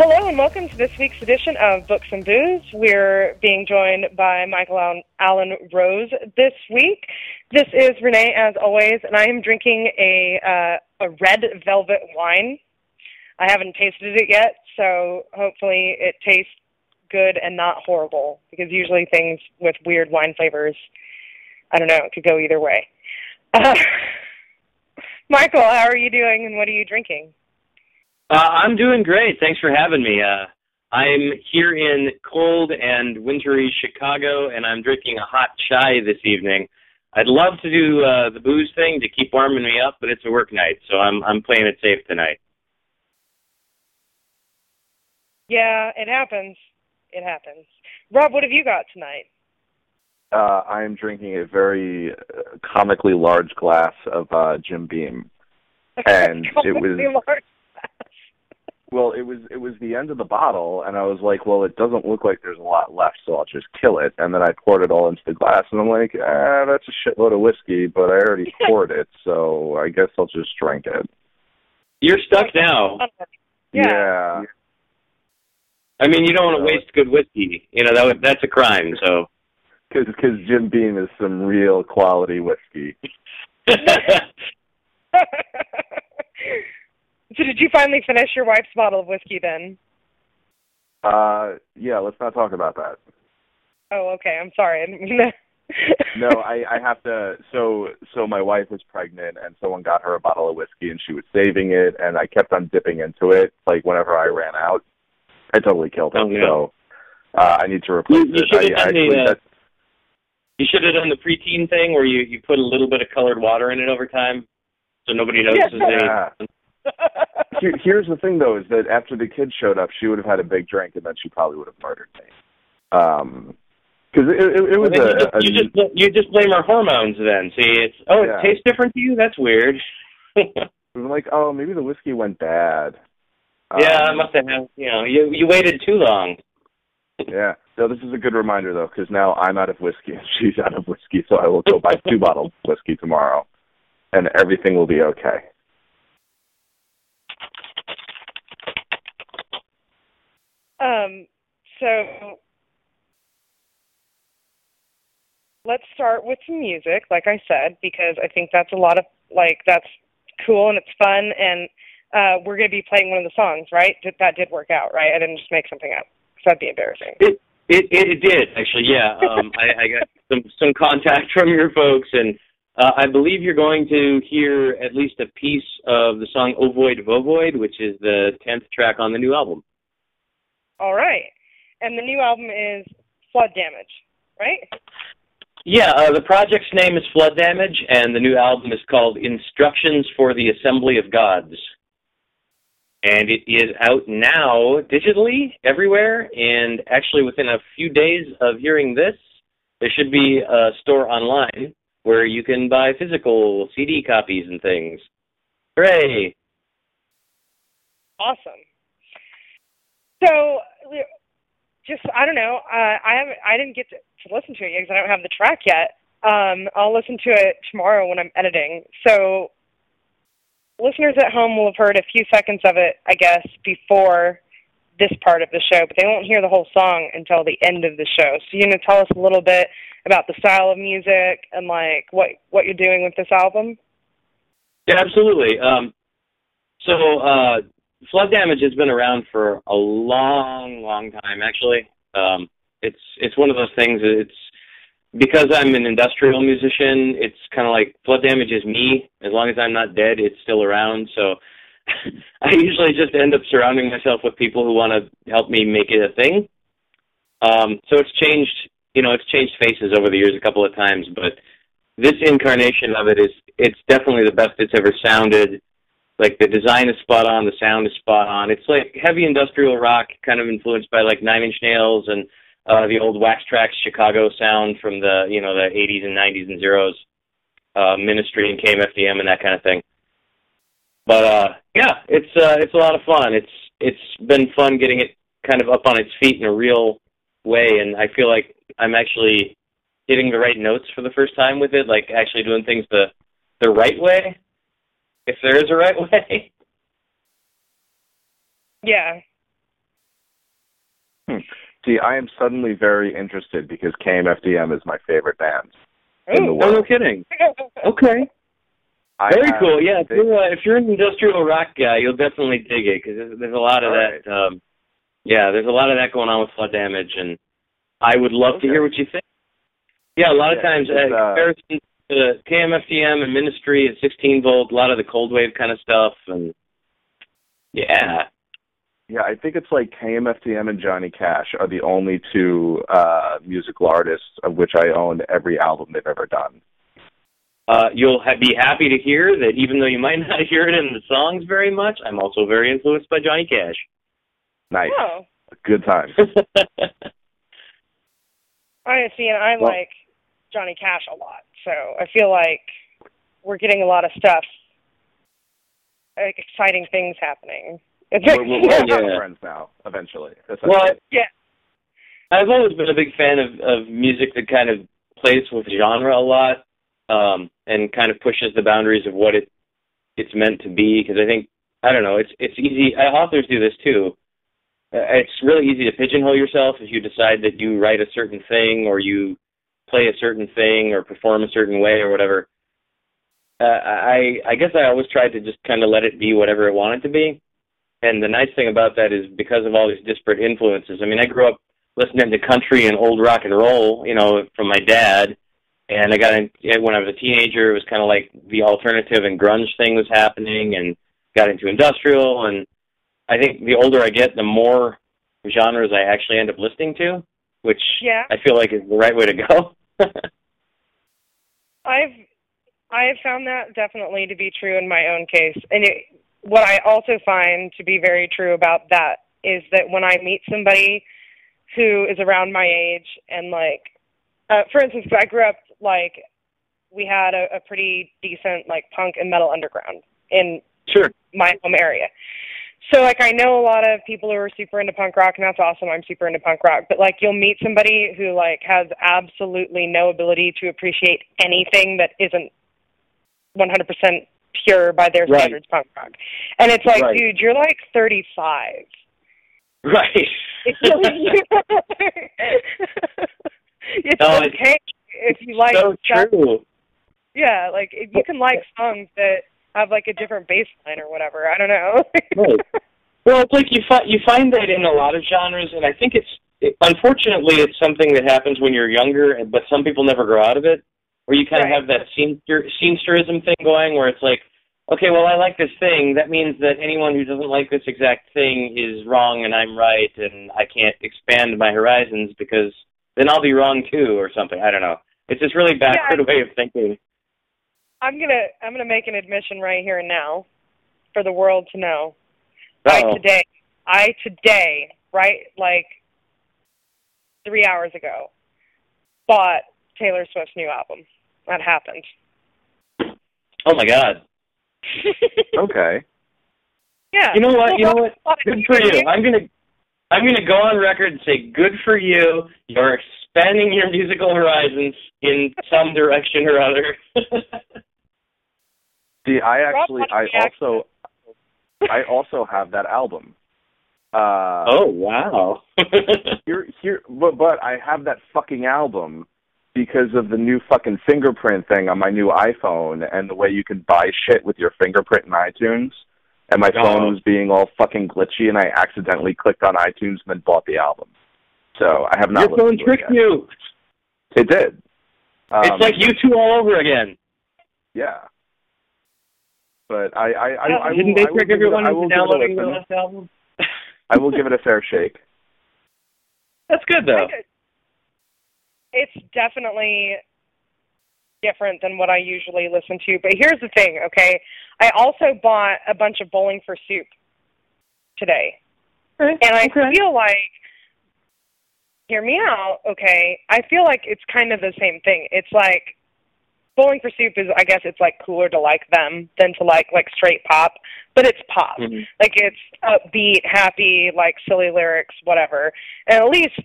Hello and welcome to this week's edition of Books and Booze. We're being joined by Michael Allen, Rose this week. This is Renee, as always, and I am drinking a uh, a red velvet wine. I haven't tasted it yet, so hopefully it tastes good and not horrible. Because usually things with weird wine flavors, I don't know, it could go either way. Uh, Michael, how are you doing, and what are you drinking? Uh, I'm doing great. Thanks for having me. Uh, I'm here in cold and wintry Chicago, and I'm drinking a hot chai this evening. I'd love to do uh, the booze thing to keep warming me up, but it's a work night, so I'm I'm playing it safe tonight. Yeah, it happens. It happens. Rob, what have you got tonight? Uh, I am drinking a very uh, comically large glass of uh, Jim Beam, and it was large. Well, it was it was the end of the bottle, and I was like, well, it doesn't look like there's a lot left, so I'll just kill it. And then I poured it all into the glass, and I'm like, ah, that's a shitload of whiskey, but I already poured it, so I guess I'll just drink it. You're stuck now. Yeah. yeah. I mean, you don't want to waste good whiskey. You know that would, that's a crime. So. Because Jim Beam is some real quality whiskey. so did you finally finish your wife's bottle of whiskey then? Uh, yeah. Let's not talk about that. Oh, okay. I'm sorry. I didn't mean to- no, I I have to. So so my wife was pregnant, and someone got her a bottle of whiskey, and she was saving it, and I kept on dipping into it, like whenever I ran out. I totally killed it. Oh, yeah. So uh, I need to replace You- you it. should have I, done actually, the, uh, You should have done the preteen thing where you you put a little bit of colored water in it over time, so nobody notices Yeah. any. Here, here's the thing, though, is that after the kids showed up, she would have had a big drink, and then she probably would have murdered me. Um, because it, it, it was Well, a, you, just, a you just you just blame our hormones then. See, it's oh, Yeah. it tastes different to you. That's weird. was like, oh, maybe the whiskey went bad. yeah, I Um, must have. You know, you you waited too long. Yeah. No, this is a good reminder though, because now I'm out of whiskey and she's out of whiskey, so I will go buy two bottles of whiskey tomorrow, and everything will be okay. Um, so let's start with some music, like I said, because I think that's a lot of like that's cool and it's fun, and uh, we're going to be playing one of the songs, right? That did work out, right? I didn't just make something up, that'd be embarrassing. It it it, did actually. Yeah, um, I, I got some some contact from your folks, and uh, I believe you're going to hear at least a piece of the song "Ovoid Vovoid," which is the tenth track on the new album. All right, and the new album is Flood Damage, right? Yeah, uh, the project's name is Flood Damage, and the new album is called Instructions for the Assembly of Gods. And it is out now digitally everywhere, and actually within a few days of hearing this, there should be a store online where you can buy physical CD copies and things. Hooray! Awesome. So, just I don't know. Uh, I haven't. I didn't get to, to listen to it yet because I don't have the track yet. Um, I'll listen to it tomorrow when I'm editing. So, listeners at home will have heard a few seconds of it, I guess, before this part of the show, but they won't hear the whole song until the end of the show. So, you gonna tell us a little bit about the style of music and like what what you're doing with this album? Yeah, absolutely. Um, so, uh, flood damage has been around for a long, long time. Actually, um, it's it's one of those things. It's because I'm an industrial musician. It's kind of like flood damage is me. As long as I'm not dead, it's still around. So, I usually just end up surrounding myself with people who want to help me make it a thing. Um, so it's changed. You know, it's changed faces over the years a couple of times, but this incarnation of it is it's definitely the best it's ever sounded. Like the design is spot on, the sound is spot on. It's like heavy industrial rock, kind of influenced by like Nine Inch Nails and uh, the old Wax Trax Chicago sound from the you know the 80s and 90s and zeros, uh, Ministry and KMFDM and that kind of thing. But uh, yeah, it's uh, it's a lot of fun. It's it's been fun getting it kind of up on its feet in a real way, and I feel like I'm actually hitting the right notes for the first time with it, like actually doing things the the right way, if there is a right way. Yeah. Hmm. See, I am suddenly very interested because KMFDM is my favorite band in the Oh, world. no kidding. Okay. I Very have- cool. Yeah, if you're, uh, if you're an industrial rock guy, you'll definitely dig it because there's, there's a lot of All that. Um, yeah, there's a lot of that going on with flood damage, and I would love Okay. to hear what you think. Yeah, a lot of Yeah, times, uh, uh, comparison to KMFDM and Ministry and 16 volt, a lot of the cold wave kind of stuff, and yeah, Yeah, I think it's like KMFDM and Johnny Cash are the only two uh musical artists of which I own every album they've ever done. uh, you'll ha- be happy to hear that even though you might not hear it in the songs very much, I'm also very influenced by Johnny Cash. Nice. Oh, Good times. I see, and I Well- like Johnny Cash a lot, so I feel like we're getting a lot of stuff, like exciting things happening. It's we're, we're, we're Yeah. friends now, eventually. essentially. well, Yeah. I've always been a big fan of, of music that kind of plays with genre a lot, um, and kind of pushes the boundaries of what it it's meant to be. Because I think I don't know, it's it's easy. Uh, authors do this too. Uh, it's really easy to pigeonhole yourself if you decide that you write a certain thing or you play a certain thing or perform a certain way or whatever. Uh, I I guess I always tried to just kind of let it be whatever it wanted to be. And the nice thing about that is because of all these disparate influences. I mean, I grew up listening to country and old rock and roll, you know, from my dad. And I got in when I was a teenager. It was kind of like the alternative and grunge thing was happening, and got into industrial. And I think the older I get, the more genres I actually end up listening to, which Yeah. I feel like is the right way to go. I've I've found that definitely to be true in my own case, and it, what I also find to be very true about that is that when I meet somebody who is around my age and like, uh, for instance, I grew up like we had a, a pretty decent like punk and metal underground in sure. my home area. So like I know a lot of people who are super into punk rock and that's awesome. I'm super into punk rock. But like you'll meet somebody who like has absolutely no ability to appreciate anything that isn't 100% pure by their Right. standards punk rock. And it's like, Right. dude, you're like 35. Right. It's, it's No, it's okay if you like so stuff true. yeah, like if you can like songs that have like a different baseline or whatever. I don't know. Right. Well, it's like you find you find that in a lot of genres, and I think it's it, unfortunately it's something that happens when you're younger, but some people never grow out of it. Where you kind Right. of have that seamster, seamsterism thing going, where it's like, okay, well, I like this thing. That means that anyone who doesn't like this exact thing is wrong, and I'm right, and I can't expand my horizons because then I'll be wrong too, or something. I don't know. It's this really backward way of thinking. I'm gonna I'm gonna make an admission right here and now for the world to know. I Uh-oh. today I today, right like three hours ago, bought Taylor Swift's new album. That happened. Oh my God. okay. Yeah. You know what? You know what? Good for you. I'm gonna I'm gonna go on record and say good for you. You're expanding your musical horizons in some direction or other. See, I actually, I also, I also have that album. Uh, oh wow. here, here, but, but I have that fucking album because of the new fucking fingerprint thing on my new iPhone and the way you can buy shit with your fingerprint in iTunes. And my Oh. phone was being all fucking glitchy, and I accidentally clicked on iTunes and then bought the album. So I have not. Your phone listened tricked you. It did. Um, it's like you two all over again. Yeah. But I, I, I, I Didn't will, they I trick everyone I into will give it a downloading the last album? I will give it a fair shake. That's good though. it's definitely different than what I usually listen to. But here's the thing, okay? I also bought a bunch of Bowling for Soup today. And I Okay. feel like hear me out, okay? I feel like it's kind of the same thing. It's like Bowling for Soup is I guess it's like cooler to like them than to like like straight pop, but it's pop. Mhm. Like it's upbeat, happy, like silly lyrics, whatever. And at least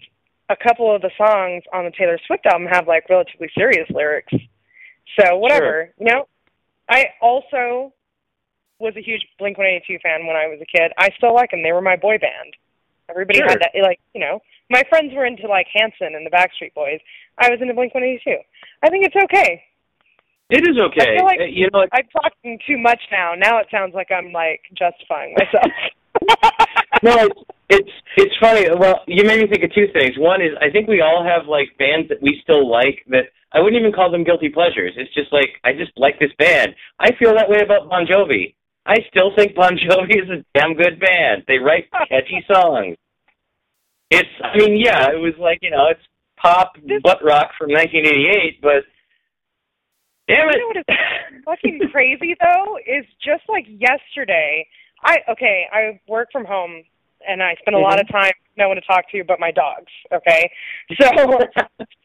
a couple of the songs on the Taylor Swift album have like relatively serious lyrics. So whatever, you know. I also was a huge Blink 182 fan when I was a kid. I still like them. They were my boy band. Everybody Sure. had that. Like you know, my friends were into like Hanson and the Backstreet Boys. I was into Blink One Eighty Two. I think it's okay. It is okay. I feel like- Uh, you know, it- I'm talking too much now. Now it sounds like I'm like justifying myself. no, it's, it's it's funny. Well, you made me think of two things. One is I think we all have like bands that we still like that I wouldn't even call them guilty pleasures. It's just like I just like this band. I feel that way about Bon Jovi. I still think Bon Jovi is a damn good band. They write catchy songs. It's I mean, yeah, it was like, you know, it's pop butt rock from 1988, but damn it. You know what is fucking crazy though is just like yesterday. I okay, I work from home and I spend a lot of mm-hmm. time no one to talk to but my dogs. Okay, so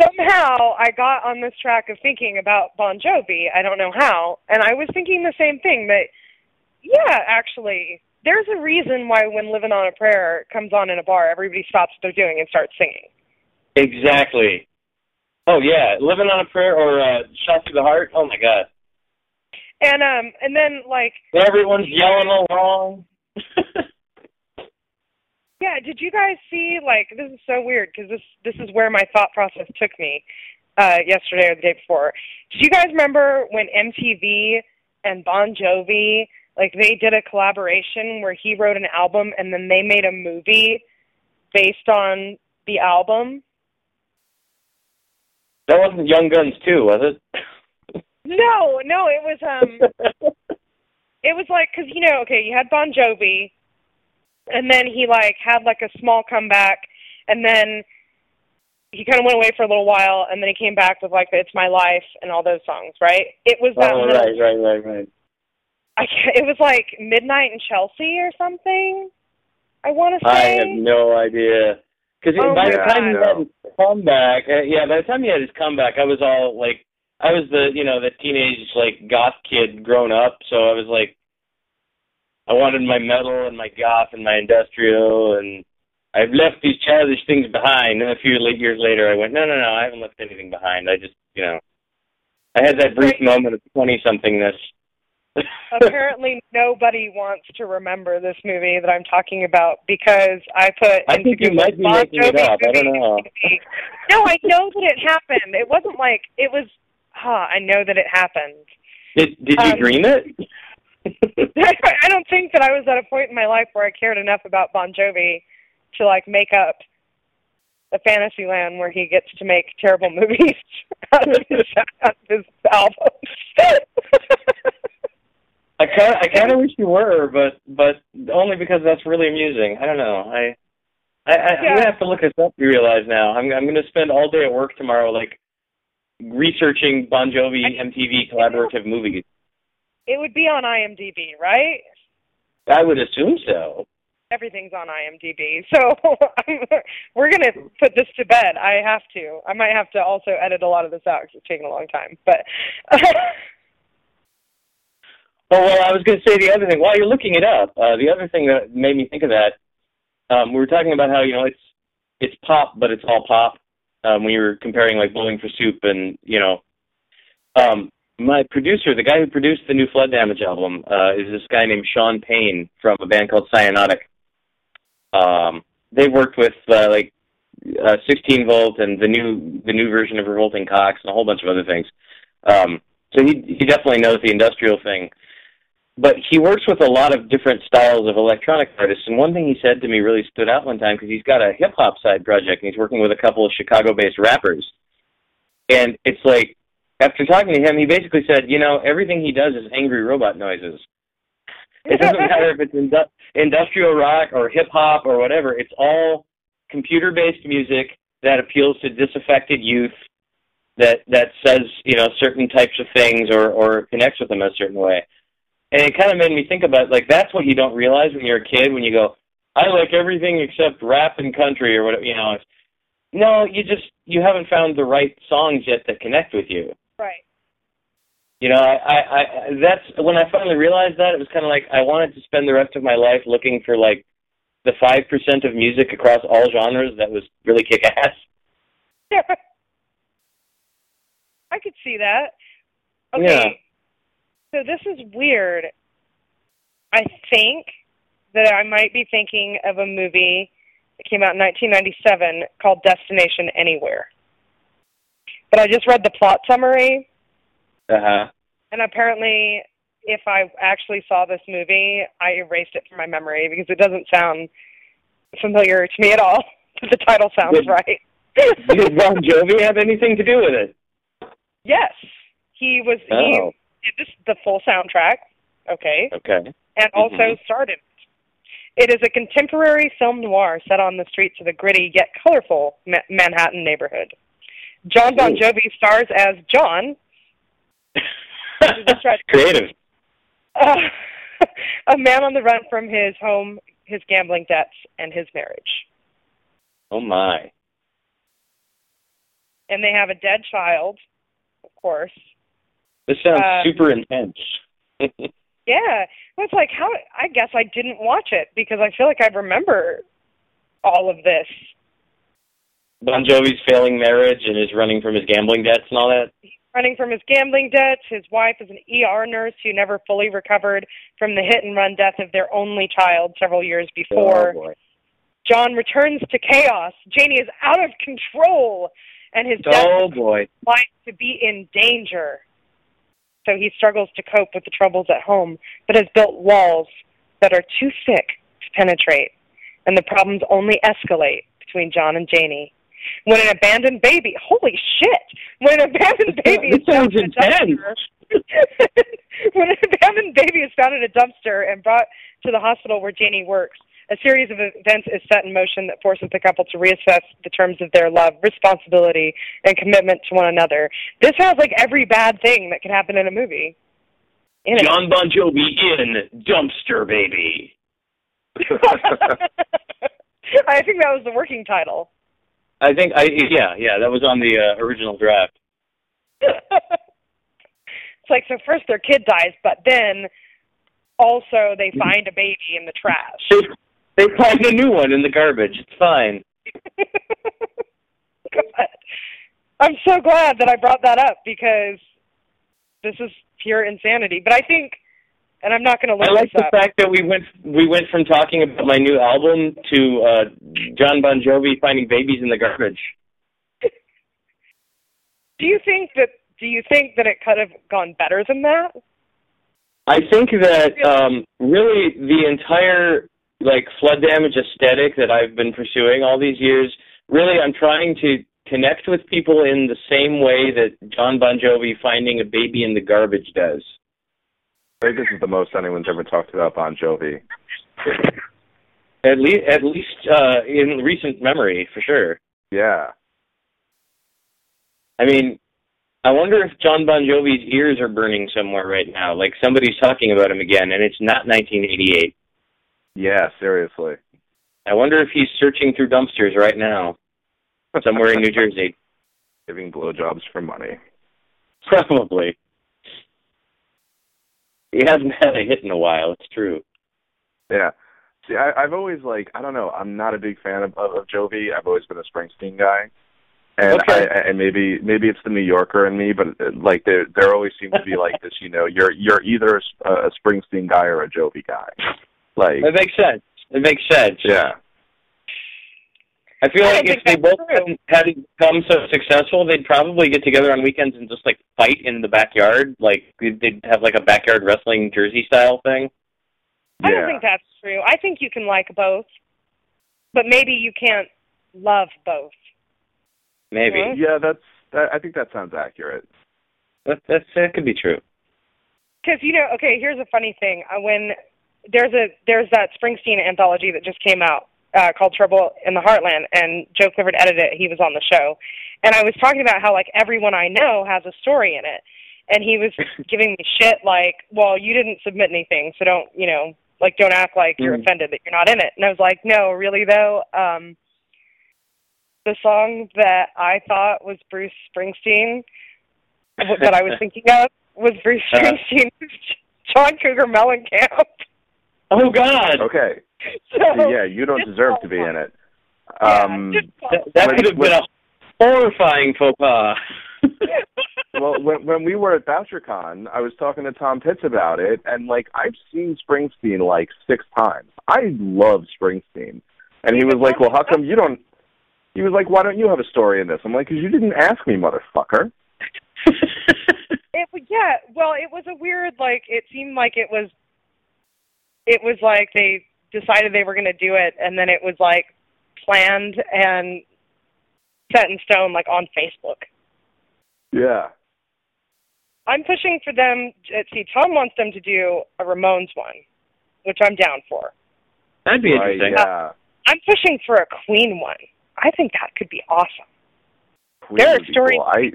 somehow I got on this track of thinking about Bon Jovi. I don't know how, and I was thinking the same thing. That yeah, actually, there's a reason why when "Living on a Prayer" comes on in a bar, everybody stops what they're doing and starts singing. Exactly. Oh yeah, living on a prayer or uh, shot through the heart. Oh my god, And um, and then like everyone's yelling along. Yeah, did you guys see like this is so weird because this this is where my thought process took me uh yesterday or the day before. Did you guys remember when MTV and Bon Jovi like they did a collaboration where he wrote an album and then they made a movie based on the album? That wasn't Young Guns II, was it? No, no, it was um it was like cuz you know, okay, you had Bon Jovi and then he like had like a small comeback and then he kind of went away for a little while and then he came back with like it's my life and all those songs right it was that oh middle- right, right, right, right. I can't, it was like midnight in chelsea or something i want to say. I have no idea. Because Oh by my the time he had his comeback, uh, yeah, by the time he had his comeback, I was all like, I was the you know the teenage like goth kid grown up, so I was like, I wanted my metal and my goth and my industrial, and I've left these childish things behind. And a few late years later, I went, no, no, no, I haven't left anything behind. I just you know, I had that brief moment of twenty somethingness. Apparently nobody wants to remember this movie that i'm talking about because i put I into think you might be Bon making it up. I don't know. No i know that it happened it wasn't like it was huh i know that it happened Did did you Um, dream it? I don't think that I was at a point in my life where I cared enough about Bon Jovi to like make up a fantasy land where he gets to make terrible movies out of his, out of his albums. I kind I kind of wish you were, but but only because that's really amusing. I don't know. I I, I I'm gonna have to look this up. You realize now? I'm I'm gonna spend all day at work tomorrow, like researching Bon Jovi MTV collaborative movies. it would be on IMDb, right? I would assume so. Everything's on IMDb, so we're gonna put this to bed. I have to. I might have to also edit a lot of this out because it's taking a long time. But Oh well, I was going to say the other thing. While you're looking it up, uh, the other thing that made me think of that, um, we were talking about how you know it's it's pop, but it's all pop. Um, when you were comparing like Bowling for Soup and you know, um, my producer, the guy who produced the new Flood Damage album, uh, is this guy named Sean Payne from a band called Cyanotic. Um, they've worked with uh, like uh, 16 volt and the new the new version of Revolting Cocks and a whole bunch of other things. Um, so he he definitely knows the industrial thing but he works with a lot of different styles of electronic artists. And one thing he said to me really stood out one time because he's got a hip hop side project and he's working with a couple of Chicago based rappers. And it's like, after talking to him, he basically said, you know, everything he does is angry robot noises. It doesn't matter if it's indu- industrial rock or hip hop or whatever. It's all computer based music that appeals to disaffected youth that that says you know certain types of things or or connects with them a certain way and it kind of made me think about like that's what you don't realize when you're a kid when you go I like everything except rap and country or whatever you know it's, no you just you haven't found the right songs yet that connect with you right. you know I I, I that's when I finally realized that it was kind of like I wanted to spend the rest of my life looking for like the five percent of music across all genres that was really kick ass I could see that. Okay. Yeah. So this is weird. I think that I might be thinking of a movie that came out in 1997 called Destination Anywhere. But I just read the plot summary, Uh huh. and apparently, if I actually saw this movie, I erased it from my memory because it doesn't sound familiar to me at all. But the title sounds Did- right. Did Bon Jovi have anything to do with it? yes, he was. Oh. Did this, the full soundtrack. Okay. Okay. and also Mhm. started. It is a contemporary film noir set on the streets of a gritty yet colorful Ma- Manhattan neighborhood. John Bon. Jovi stars as John. Creative. uh, a man on the run from his home, his gambling debts, and his marriage. Oh my. And they have a dead child, of course. This sounds Uh, super intense. Yeah, well, it's like how I guess I didn't watch it because I feel like I remember all of this. bon Jovi's failing marriage and is running from his gambling debts and all that. running from his gambling debts. His wife is an ER nurse who never fully recovered from the hit and run death of their only child several years before. Oh boy. John returns to chaos. Janie is out of control, and his Oh death boy. life to be in danger. So he struggles to cope with the troubles at home, but has built walls that are too thick to penetrate, and the problems only escalate between John and Janie. When an abandoned baby, holy shit! When an abandoned baby is found in a dumpster, when an abandoned baby is found in a dumpster and brought to the hospital where Janie works, a series of events is set in motion that forces the couple to reassess the terms of their love, responsibility, and commitment to one another. This sounds like every bad thing that could happen in a movie. In it. John Bon Jovi in Dumpster Baby. I think that was the working title. I think I yeah yeah that was on the uh, original draft. it's like so first their kid dies, but then also they find a baby in the trash. They, find a new one in the garbage. It's fine. I'm so glad that I brought that up because this is pure insanity. But I think, and I'm not going to I like the up. fact that we went we went from talking about my new album to uh, John Bon Jovi finding babies in the garbage. Do you think that? Do you think that it could have gone better than that? I think that um, really the entire like flood damage aesthetic that I've been pursuing all these years. Really, I'm trying to connect with people in the same way that John Bon Jovi finding a baby in the garbage does. I think this is the most anyone's ever talked about Bon Jovi. At least, at least uh, in recent memory, for sure. Yeah. I mean, I wonder if John Bon Jovi's ears are burning somewhere right now. Like somebody's talking about him again, and it's not 1988. Yeah, seriously. I wonder if he's searching through dumpsters right now, somewhere in New Jersey. Giving blowjobs for money. Probably. He hasn't had a hit in a while. It's true. Yeah. See, I, I've always like I don't know. I'm not a big fan of, of, of Jovi. I've always been a Springsteen guy, and Okay. I, and maybe maybe it's the New Yorker in me, but uh, like there there always seems to be like this. You know, you're you're either a, a Springsteen guy or a Jovi guy. Like It makes sense. It makes sense. yeah, I feel I like if they both true. hadn't, hadn't become so successful, they'd probably get together on weekends and just like fight in the backyard. Like they'd they'd have like a backyard wrestling Jersey style thing. I yeah. don't think that's true. I think you can like both, but maybe you can't love both. Maybe yeah. That's that, I think that sounds accurate. that that's, that could be true. Because you know, okay, here's a funny thing. Uh, when there's a there's that Springsteen anthology that just came out uh, called Trouble in the Heartland, and Joe Clifford edited it. He was on the show, and I was talking about how like everyone I know has a story in it, and he was giving me shit like, well, you didn't submit anything, so don't you know like don't act like you're Mhm. offended that you're not in it. And I was like, no, really though. Um, the song that I thought was Bruce Springsteen, that I was thinking of, was Bruce Uh-huh. Springsteen, John Cougar Mellencamp. Oh God, Okay. So, yeah, you don't deserve to be in it. Um, just fun. that, that When- could have been a horrifying faux pas. well, when when we were at BoucherCon, I was talking to Tom Pitts about it, and like I've seen Springsteen like six times. I love Springsteen, And he was like, "Well, how come you don't?" He was like, "Why don't you have a story in this?" I'm like, "Cause you didn't ask me, motherfucker." it yeah, well, it was a weird like it seemed like it was it was like they decided they were going to do it and then it was like planned and set in stone like on Facebook. Yeah. I'm pushing for them. uh, See, Tom wants them to do a Ramones one, which I'm down for. That'd be Right, interesting. yeah. I'm pushing for a Queen one. I think that could be awesome. Queen There are would be stories- cool. I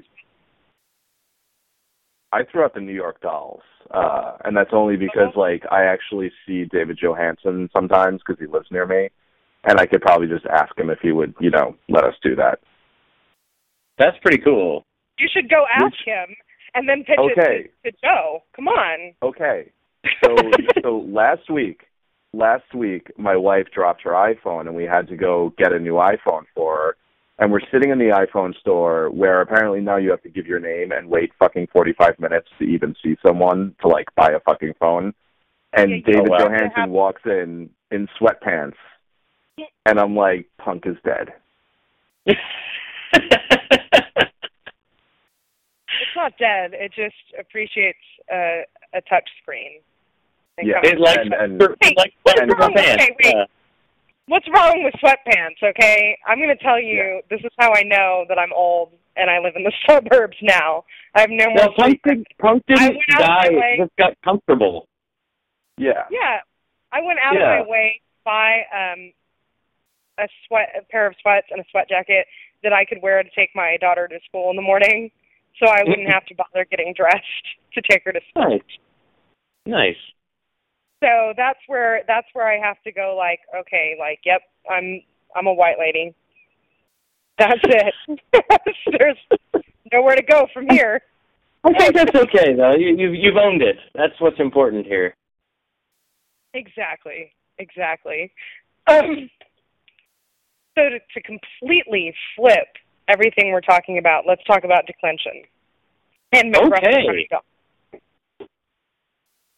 I threw out the New York Dolls, uh, and that's only because like I actually see David Johansen sometimes because he lives near me, and I could probably just ask him if he would, you know, let us do that. That's pretty cool. You should go ask Which- him and then pitch Okay. it to, to Joe. Come on. Okay. So so last week, last week my wife dropped her iPhone and we had to go get a new iPhone for her. And we're sitting in the iPhone store where apparently now you have to give your name and wait fucking 45 minutes to even see someone to like buy a fucking phone. And Yeah, David Oh. Johansen walks in in sweatpants. And I'm like, punk is dead. It's not dead. It just appreciates uh, a touch screen. Yeah. It like And- and- like and wrong with- pants. okay, wait. What's wrong with sweatpants, okay? I'm going to tell you, this is how I know that I'm old and I live in the suburbs now. I have no more no, punk, did, punk didn't went out of my die. way- just got comfortable. Yeah. Yeah. I went out Yeah. of my way to buy um a sweat a pair of sweats and a sweat jacket that I could wear to take my daughter to school in the morning so I wouldn't have to bother getting dressed to take her to school. Nice. Nice. So that's where that's where I have to go like, okay, like, yep, I'm I'm a white lady. That's it. There's nowhere to go from here. I think that's okay though. You, you've you've owned it. That's what's important here. Exactly. Exactly. Um, so to, to completely flip everything we're talking about, let's talk about declension. And Okay.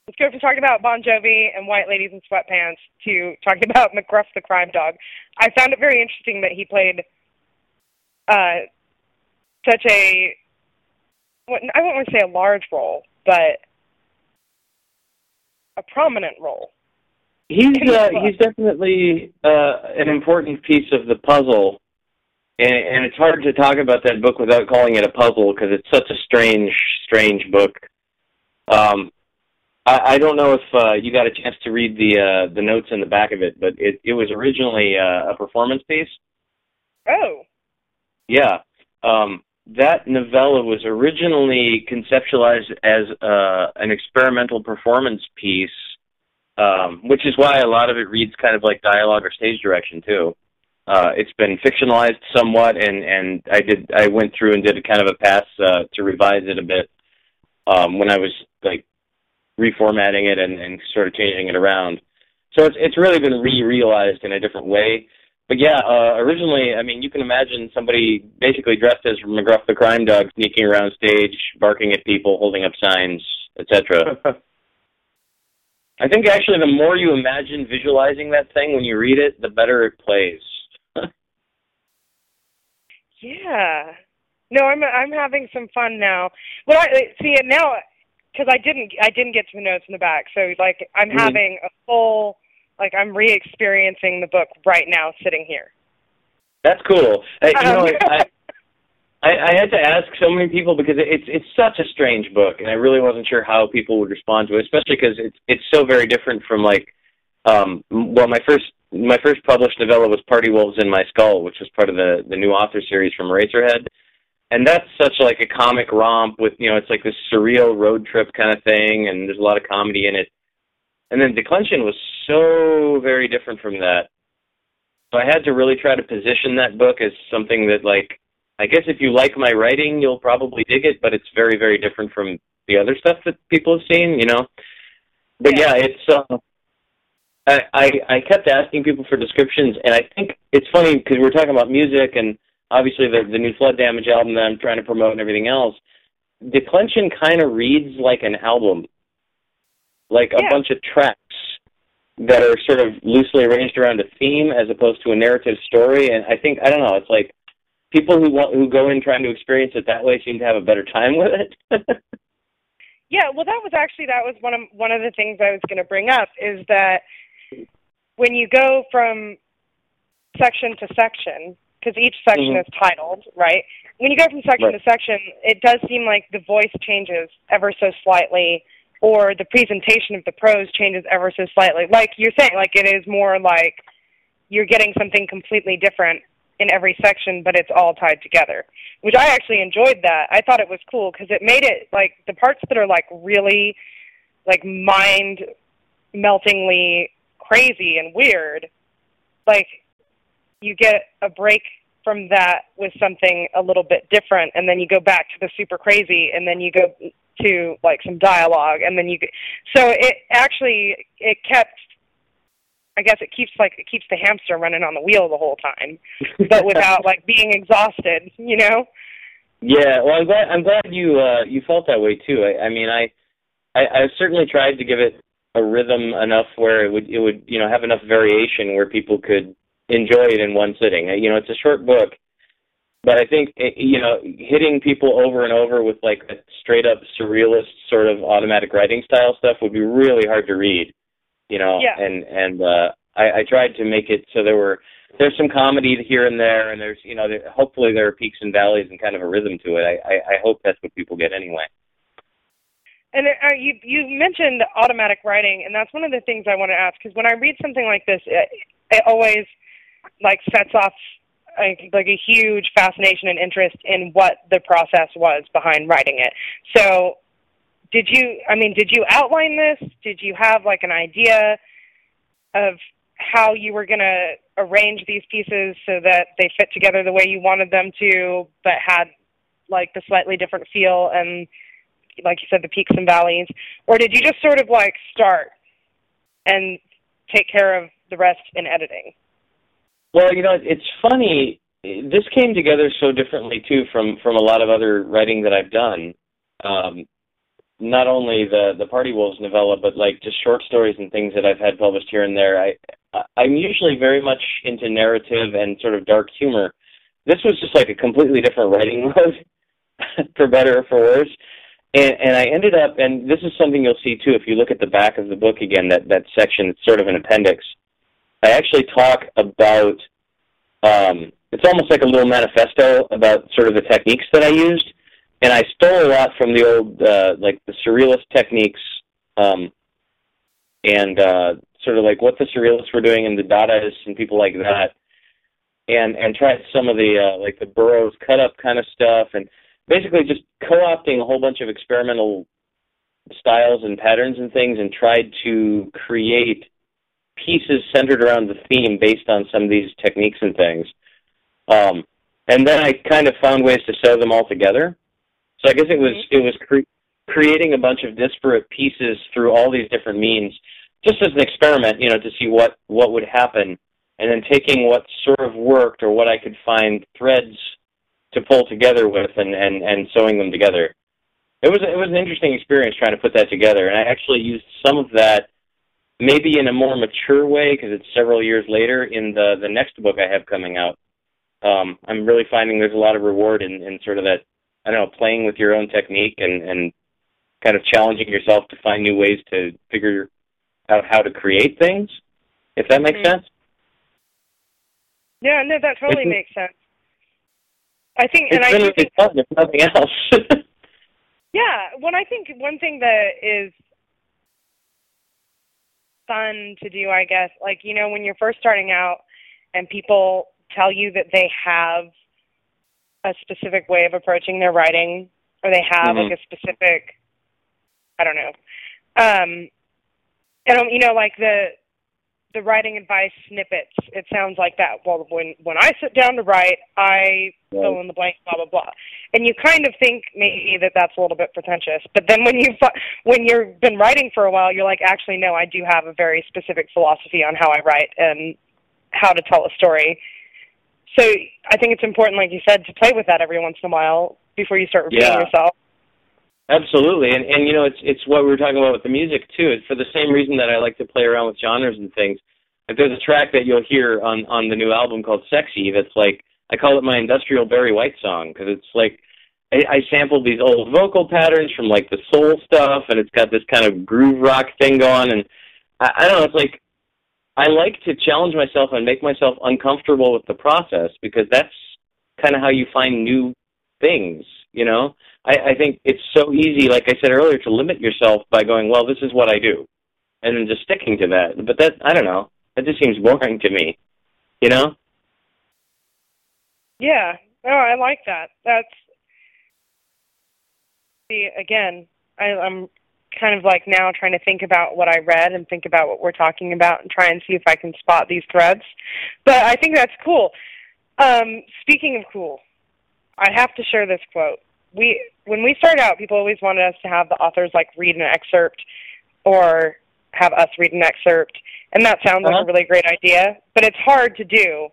And Crime Dog. Let's go from talking about Bon Jovi and white ladies in sweatpants to talking about McGruff the crime dog. I found it very interesting that he played uh, such a, what- I won't want to say a large role, but a prominent role. He's uh, he's definitely uh, an important piece of the puzzle, and, and it's hard to talk about that book without calling it a puzzle because it's such a strange, strange book. Um, I, I don't know if uh, you got a chance to read the uh, the notes in the back of it, but it it was originally uh, a performance piece. Oh, Yeah. Um, that novella was originally conceptualized as uh, an experimental performance piece, um, which is why a lot of it reads kind of like dialogue or stage direction too. Uh, it's been fictionalized somewhat, and and I did I went through and did a kind of a pass uh, to revise it a bit um, when I was like reformatting it and, and sort of changing it around. So it's it's really been re-realized in a different way but yeah, uh, originally, I mean, you can imagine somebody basically dressed as McGruff the crime dog sneaking around stage, barking at people, holding up signs, etc. I think actually the more you imagine visualizing that thing when you read it, the better it plays. yeah. No, I'm I'm having some fun now. Well, I see it now because I didn't I didn't get to the notes in the back, so like I'm Mhm. having a full like I'm re-experiencing the book right now, sitting here. That's cool. Hey, you know, Um, I, I I had to ask so many people because it's it's such a strange book, and I really wasn't sure how people would respond to it, especially because it's it's so very different from like, um, well, my first my first published novella was Party Wolves in My Skull, which was part of the the new author series from Eraserhead, and that's such like a comic romp with you know it's like this surreal road trip kind of thing, and there's a lot of comedy in it, and then Declension was so very different from that. So I had to really try to position that book as something that like I guess if you like my writing, you'll probably dig it, but it's very, very different from the other stuff that people have seen, you know. But yeah, it's. Uh, I, I I kept asking people for descriptions, and I think it's funny because we're talking about music and obviously the the new Flood Damage album that I'm trying to promote and everything else. Declension kind of reads like an album, like a bunch of tracks. that are sort of loosely arranged around a theme as opposed to a narrative story. And I think I don't know. It's like people who want who go in trying to experience it that way seem to have a better time with it. yeah, well, that was actually that was one of one of the things I was going to bring up is that when you go from section to section, because each section mm-hmm. is titled, right? When you go from section right. to section, it does seem like the voice changes ever so slightly, or the presentation of the prose changes ever so slightly. Like you're saying, like it is more like you're getting something completely different in every section, but it's all tied together, which I actually enjoyed that. I thought it was cool because it made it like the parts that are like really like mind meltingly crazy and weird, like you get a break from that with something a little bit different and then you go back to the super crazy and then you go to like some dialogue and then you get, so it actually it kept I guess it keeps like it keeps the hamster running on the wheel the whole time, but without like being exhausted, you know. Yeah, well, I'm glad I'm glad you uh you felt that way too. I, I mean, I, I I certainly tried to give it a rhythm enough where it would it would you know have enough variation where people could enjoy it in one sitting. You know, it's a short book, but I think eh, you know hitting people over and over with like a straight up surrealist sort of automatic writing style stuff would be really hard to read you know, yeah. and and uh, I, I tried to make it so there were there's some comedy here and there, and there's you know there, hopefully there are peaks and valleys and kind of a rhythm to it. I I, I hope that's what people get anyway. And uh, you you mentioned automatic writing, and that's one of the things I want to ask because when I read something like this, it, it always like sets off like, like a huge fascination and interest in what the process was behind writing it. So did you i mean did you outline this? Did you have like an idea of how you were going to arrange these pieces so that they fit together the way you wanted them to but had like the slightly different feel and like you said the peaks and valleys? Or did you just sort of like start and take care of the rest in editing well you know it's funny this came together so differently too from from a lot of other writing that i've done um not only the the Party Wolves novella, but like just short stories and things that I've had published here and there. I I'm usually very much into narrative and sort of dark humor. This was just like a completely different writing mode, for better or for worse. And and I ended up, and this is something you'll see too if you look at the back of the book again. That that section, it's sort of an appendix. I actually talk about. Um, it's almost like a little manifesto about sort of the techniques that I used and I stole a lot from the old uh, like the surrealist techniques, um, and uh, sort of like what the surrealists were doing and the Dadaists and people like that, and and tried some of the uh, like the Burroughs cut up kind of stuff, and basically just co-opting a whole bunch of experimental styles and patterns and things, and tried to create pieces centered around the theme based on some of these techniques and things. Um, and then I kind of found ways to sew them all together. So I guess it was it was cre- creating a bunch of disparate pieces through all these different means, just as an experiment, you know, to see what what would happen, and then taking what sort of worked or what I could find threads to pull together with, and and and sewing them together. It was it was an interesting experience trying to put that together, and I actually used some of that maybe in a more mature way because it's several years later in the the next book I have coming out. Um, I'm really finding there's a lot of reward in, in sort of that I don't know, playing with your own technique and and kind of challenging yourself to find new ways to figure out how to create things. If that makes mm-hmm. sense. Yeah, no, that totally it's, makes sense. I think, and I really think, fun, if nothing else. yeah, when I think one thing that is fun to do, I guess, like you know, when you're first starting out, and people tell you that they have a specific way of approaching their writing or they have mm-hmm. like a specific I don't know. Um and um, you know like the the writing advice snippets, it sounds like that. Well, when when I sit down to write, I right. fill in the blank, blah blah blah, and you kind of think maybe that that's a little bit pretentious. But then when you when you've been writing for a while, you're like, actually, no, I do have a very specific philosophy on how I write and how to tell a story, so I think it's important, like you said, to play with that every once in a while before you start repeating yeah. yourself. Absolutely, and and you know it's it's what we were talking about with the music too. It's for the same reason that I like to play around with genres and things. There's a track that you'll hear on on the new album called "Sexy" that's like I call it my industrial Barry White song because it's like I, I sampled these old vocal patterns from like the soul stuff, and it's got this kind of groove rock thing going, and I, I don't know. It's like I like to challenge myself and make myself uncomfortable with the process because that's kind of how you find new things, you know. I, I think it's so easy, like I said earlier, to limit yourself by going, well, this is what I do, and then just sticking to that. But that, I don't know, that just seems boring to me, you know? Yeah, no, I like that. That's see again. I, I'm kind of like now trying to think about what I read and think about what we're talking about and try and see if I can spot these threads. But I think that's cool. Um, speaking of cool, I have to share this quote we when we started out, people always wanted us to have the authors like read an excerpt or have us read an excerpt, and that sounds uh-huh. like a uh-huh. really great idea. But it's hard to do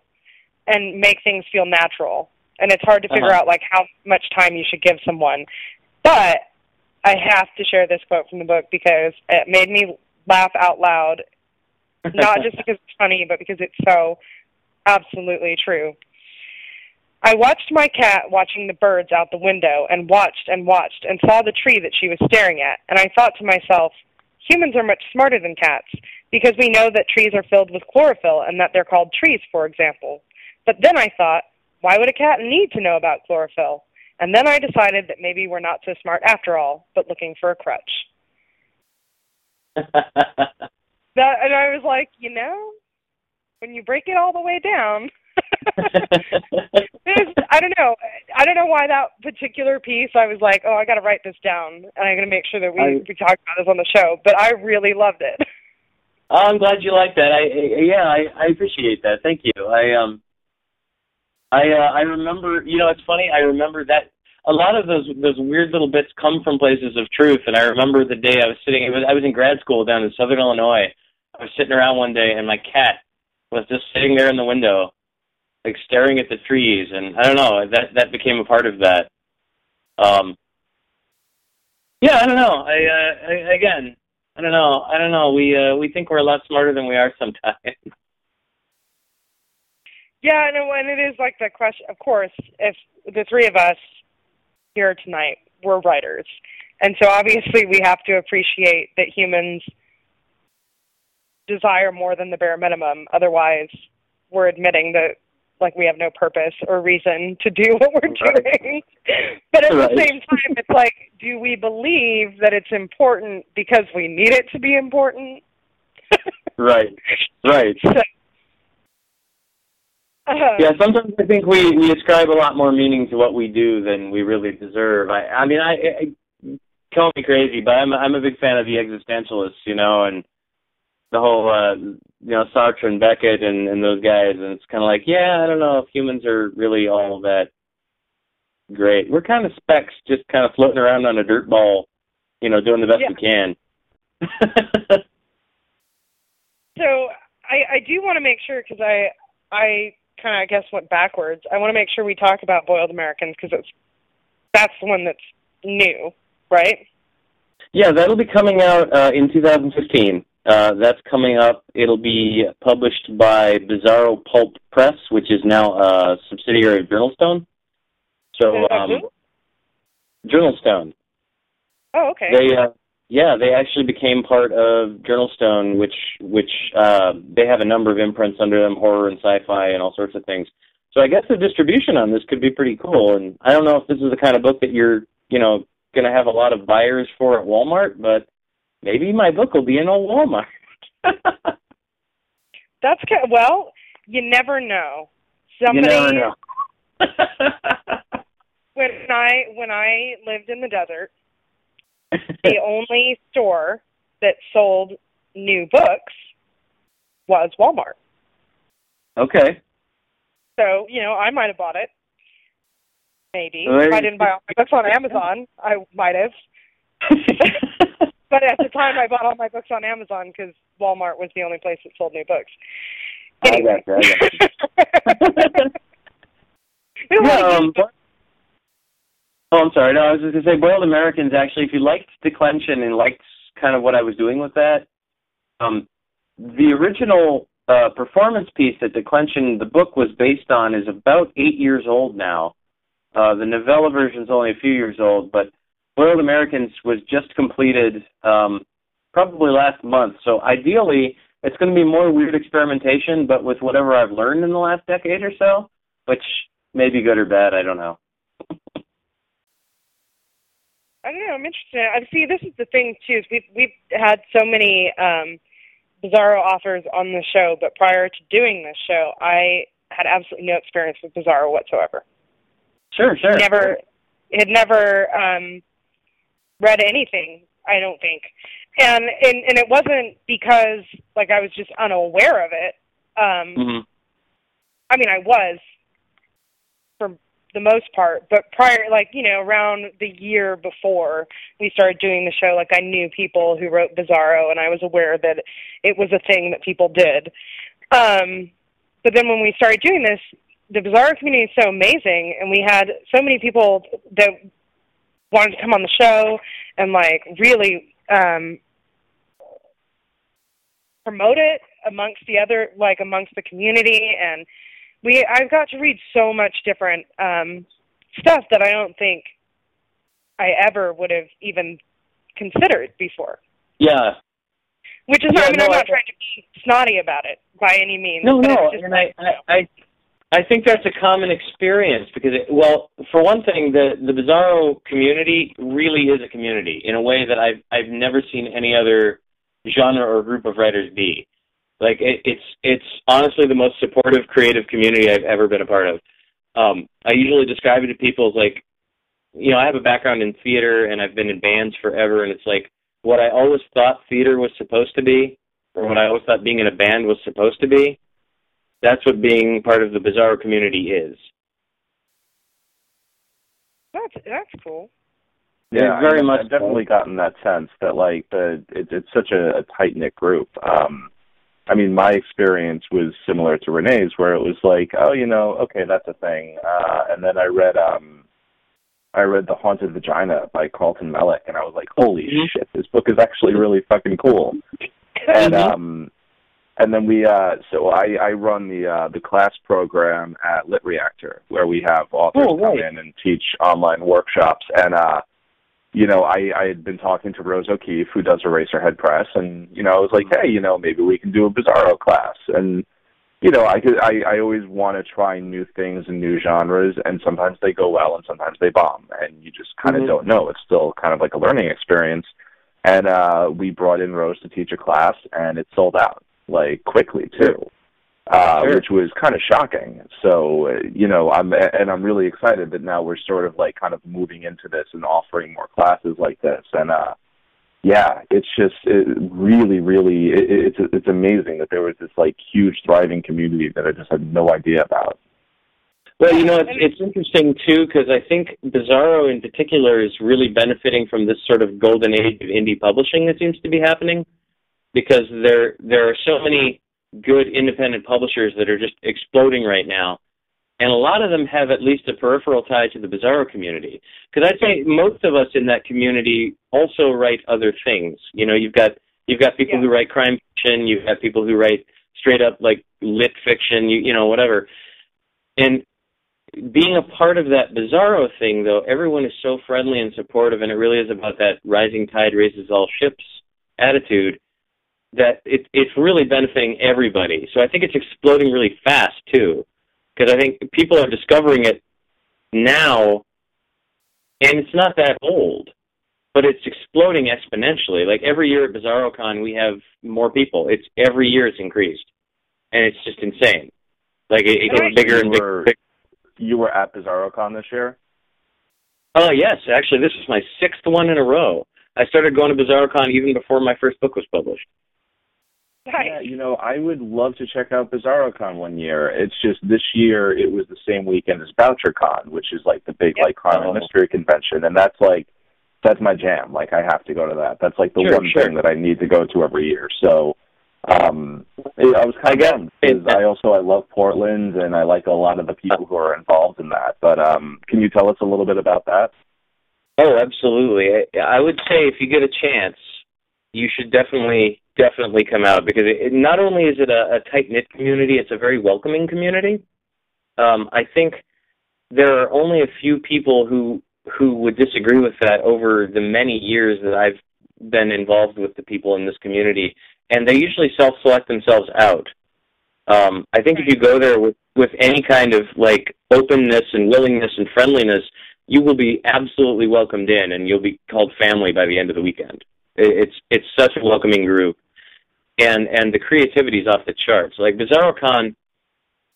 and make things feel natural, and it's hard to figure uh-huh. out like how much time you should give someone. But I have to share this quote from the book because it made me laugh out loud, not just because it's funny, but because it's so absolutely true. I watched my cat watching the birds out the window and watched and watched and saw the tree that she was staring at, and I thought to myself, humans are much smarter than cats because we know that trees are filled with chlorophyll and that they're called trees, for example. But then I thought, why would a cat need to know about chlorophyll? And then I decided that maybe we're not so smart after all, but looking for a crutch. that and I was like, you know, when you break it all the way down, I don't know. I don't know why that particular piece. I was like, oh, I got to write this down, and I'm going to make sure that we I, we talk about this on the show. But I really loved it. I'm glad you like that. I yeah, I, I appreciate that. Thank you. I um, I uh, I remember. You know, it's funny. I remember that a lot of those those weird little bits come from places of truth. And I remember the day I was sitting. It was, I was in grad school down in Southern Illinois. I was sitting around one day, and my cat was just sitting there in the window like staring at the trees, and I don't know that that became a part of that. Um, yeah, I don't know. I, uh, I again, I don't know. I don't know. We uh, we think we're a lot smarter than we are sometimes. Yeah, no, and it is like the question. Of course, if the three of us here tonight were writers, and so obviously we have to appreciate that humans desire more than the bare minimum. Otherwise, we're admitting that like we have no purpose or reason to do what we're right. doing. but at right. the same time, it's like, do we believe that it's important because we need it to be important? right, right. So, uh, yeah, sometimes I think we we ascribe a lot more meaning to what we do than we really deserve. I I mean, I, I call me crazy, but I'm I'm a big fan of the existentialists, you know, and the whole uh you know Sartre and Beckett and and those guys and it's kind of like yeah I don't know if humans are really all that great. We're kind of specks just kind of floating around on a dirt ball you know doing the best yeah. we can. So I I do want to make sure because I I kind of I guess went backwards. I want to make sure we talk about boiled Americans because it's that's the one that's new right? Yeah that'll be coming out uh in 2015 uh, that's coming up. It'll be published by Bizarro Pulp Press, which is now a subsidiary of Journalstone. So, um, Journalstone. Oh, okay. They, uh, yeah, they actually became part of Journalstone, which which uh, they have a number of imprints under them, horror and sci-fi and all sorts of things. So I guess the distribution on this could be pretty cool. And I don't know if this is the kind of book that you're, you know, going to have a lot of buyers for at Walmart, but maybe my book will be in a Walmart. That's kind of, well, you never know. Somebody, you never know. when I when I lived in the desert, the only store that sold new books was Walmart. Okay. So you know, I might have bought it. Maybe if I didn't buy all my books on Amazon, I might have. But at the time, I bought all my books on Amazon because Walmart was the only place that sold new books. Anyway. I got you. I got you. yeah, um, Oh, I'm sorry. No, I was just gonna say Boiled Americans. Actually, if you liked Declension and liked kind of what I was doing with that, um, the original uh, performance piece that Declension, the book was based on, is about eight years old now. Uh, the novella version is only a few years old, but Boiled Americans was just completed um, probably last month. So ideally, it's going to be more weird experimentation, but with whatever I've learned in the last decade or so, which may be good or bad. I don't know. I don't know. I'm interested. I see. This is the thing too. Is we've we've had so many um, Bizarro authors on the show, but prior to doing this show, I had absolutely no experience with Bizarro whatsoever. Sure, sure. Never, had never um, read anything. I don't think, and and and it wasn't because like I was just unaware of it. Um, mm-hmm. I mean, I was for the most part. But prior, like you know, around the year before we started doing the show, like I knew people who wrote Bizarro, and I was aware that it was a thing that people did. Um, but then when we started doing this, the Bizarro community is so amazing, and we had so many people that wanted to come on the show and like really um, promote it amongst the other, like amongst the community and we I've got to read so much different um, stuff that I don't think I ever would have even considered before. Yeah. Which is yeah, not, I mean, no, I'm not I, trying to be snotty about it by any means. No, no, and like, I, I, I think that's a common experience because, it, well, for one thing, the the Bizarro community really is a community in a way that I've I've never seen any other genre or group of writers be. Like it, it's it's honestly the most supportive creative community I've ever been a part of. Um, I usually describe it to people as like, you know, I have a background in theater and I've been in bands forever, and it's like what I always thought theater was supposed to be, or what I always thought being in a band was supposed to be. That's what being part of the Bizarro community is. That's that's cool. Yeah, very I, much. I've definitely gotten that sense that like the it, it's such a, a tight knit group. Um, I mean, my experience was similar to Renee's, where it was like, oh, you know, okay, that's a thing. Uh, and then I read, um, I read The Haunted Vagina by Carlton Mellick, and I was like, holy mm-hmm. shit, this book is actually really fucking cool. and mm-hmm. um, and then we, uh, so I, I run the uh, the class program at LitReactor, where we have authors oh, right. come in and teach online workshops, and uh, you know, I, I had been talking to Rose O'Keefe, who does Eraserhead Press, and you know, I was like, hey, you know, maybe we can do a Bizarro class, and you know, I could, I, I always want to try new things and new genres, and sometimes they go well, and sometimes they bomb, and you just kind of mm-hmm. don't know. It's still kind of like a learning experience, and uh, we brought in Rose to teach a class, and it sold out like quickly too uh, sure. which was kind of shocking. So, uh, you know, I'm and I'm really excited that now we're sort of like kind of moving into this and offering more classes like this. And uh, yeah, it's just it really, really, it, it's it's amazing that there was this like huge thriving community that I just had no idea about. Well, you know, it's it's interesting too because I think Bizarro in particular is really benefiting from this sort of golden age of indie publishing that seems to be happening because there there are so many good independent publishers that are just exploding right now. And a lot of them have at least a peripheral tie to the Bizarro community. Because I'd say most of us in that community also write other things. You know, you've got you've got people yeah. who write crime fiction, you've got people who write straight up like lit fiction, you you know, whatever. And being a part of that Bizarro thing though, everyone is so friendly and supportive and it really is about that rising tide raises all ships attitude that it, it's really benefiting everybody. So I think it's exploding really fast too, because I think people are discovering it now, and it's not that old, but it's exploding exponentially. Like every year at BizarroCon, we have more people. It's every year it's increased, and it's just insane. Like it, it gets bigger and bigger. You were at BizarroCon this year. Oh yes, actually, this is my sixth one in a row. I started going to BizarroCon even before my first book was published. Nice. Yeah, you know, I would love to check out BizarroCon one year. It's just this year it was the same weekend as BoucherCon, which is like the big yep. like crime and mystery convention, and that's like that's my jam. Like I have to go to that. That's like the sure, one sure. thing that I need to go to every year. So um it, I was kind I of bummed because I also I love Portland and I like a lot of the people who are involved in that. But um can you tell us a little bit about that? Oh, absolutely. I, I would say if you get a chance, you should definitely definitely come out because it, it, not only is it a, a tight knit community, it's a very welcoming community. Um, I think there are only a few people who who would disagree with that over the many years that I've been involved with the people in this community, and they usually self-select themselves out. Um, I think if you go there with with any kind of like openness and willingness and friendliness, you will be absolutely welcomed in, and you'll be called family by the end of the weekend. It's it's such a welcoming group, and and the creativity is off the charts. Like BizarroCon,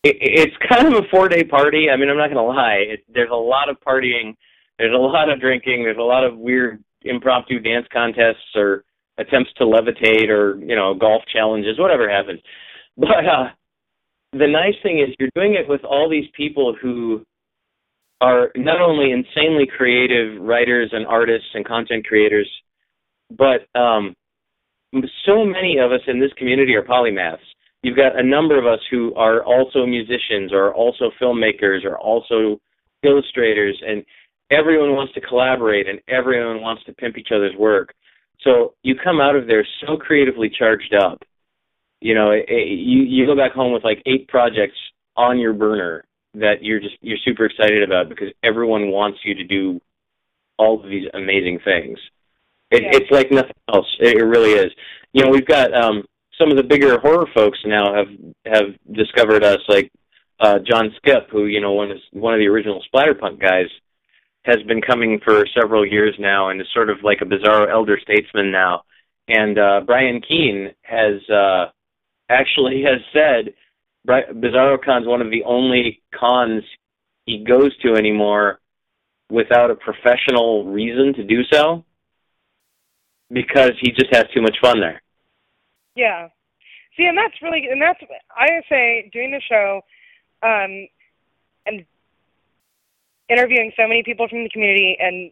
it, it's kind of a four day party. I mean, I'm not gonna lie. It, there's a lot of partying. There's a lot of drinking. There's a lot of weird impromptu dance contests or attempts to levitate or you know golf challenges, whatever happens. But uh, the nice thing is you're doing it with all these people who are not only insanely creative writers and artists and content creators, but um, so many of us in this community are polymaths. You've got a number of us who are also musicians or also filmmakers or also illustrators, and everyone wants to collaborate and everyone wants to pimp each other's work. So you come out of there so creatively charged up. You know, it, it, you you go back home with like eight projects on your burner that you're just you're super excited about because everyone wants you to do all of these amazing things. It, yeah. It's like nothing else. It, it really is. You know, we've got um, some of the bigger horror folks now have have discovered us, like uh, John Skipp, who you know one is one of the original Splatterpunk guys, has been coming for several years now, and is sort of like a bizarre elder statesman now. And uh, Brian Keene has uh, actually has said BizarroCon is one of the only cons he goes to anymore without a professional reason to do so because he just has too much fun there. Yeah. See, and that's really, and that's, I say, doing the show um, and interviewing so many people from the community and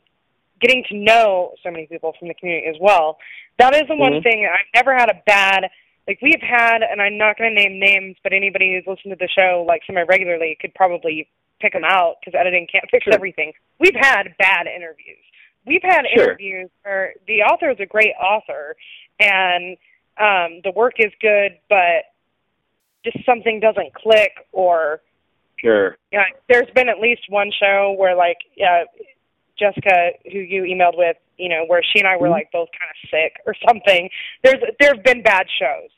getting to know so many people from the community as well. That is the mm-hmm. one thing I've never had a bad like we've had, and I'm not going to name names, but anybody who's listened to the show like semi regularly could probably pick them out because editing can't fix sure. everything. We've had bad interviews. We've had sure. interviews where the author is a great author, and um, the work is good, but just something doesn't click or sure. Yeah, there's been at least one show where like yeah, Jessica, who you emailed with, you know, where she and I were mm-hmm. like both kind of sick or something. There's there have been bad shows.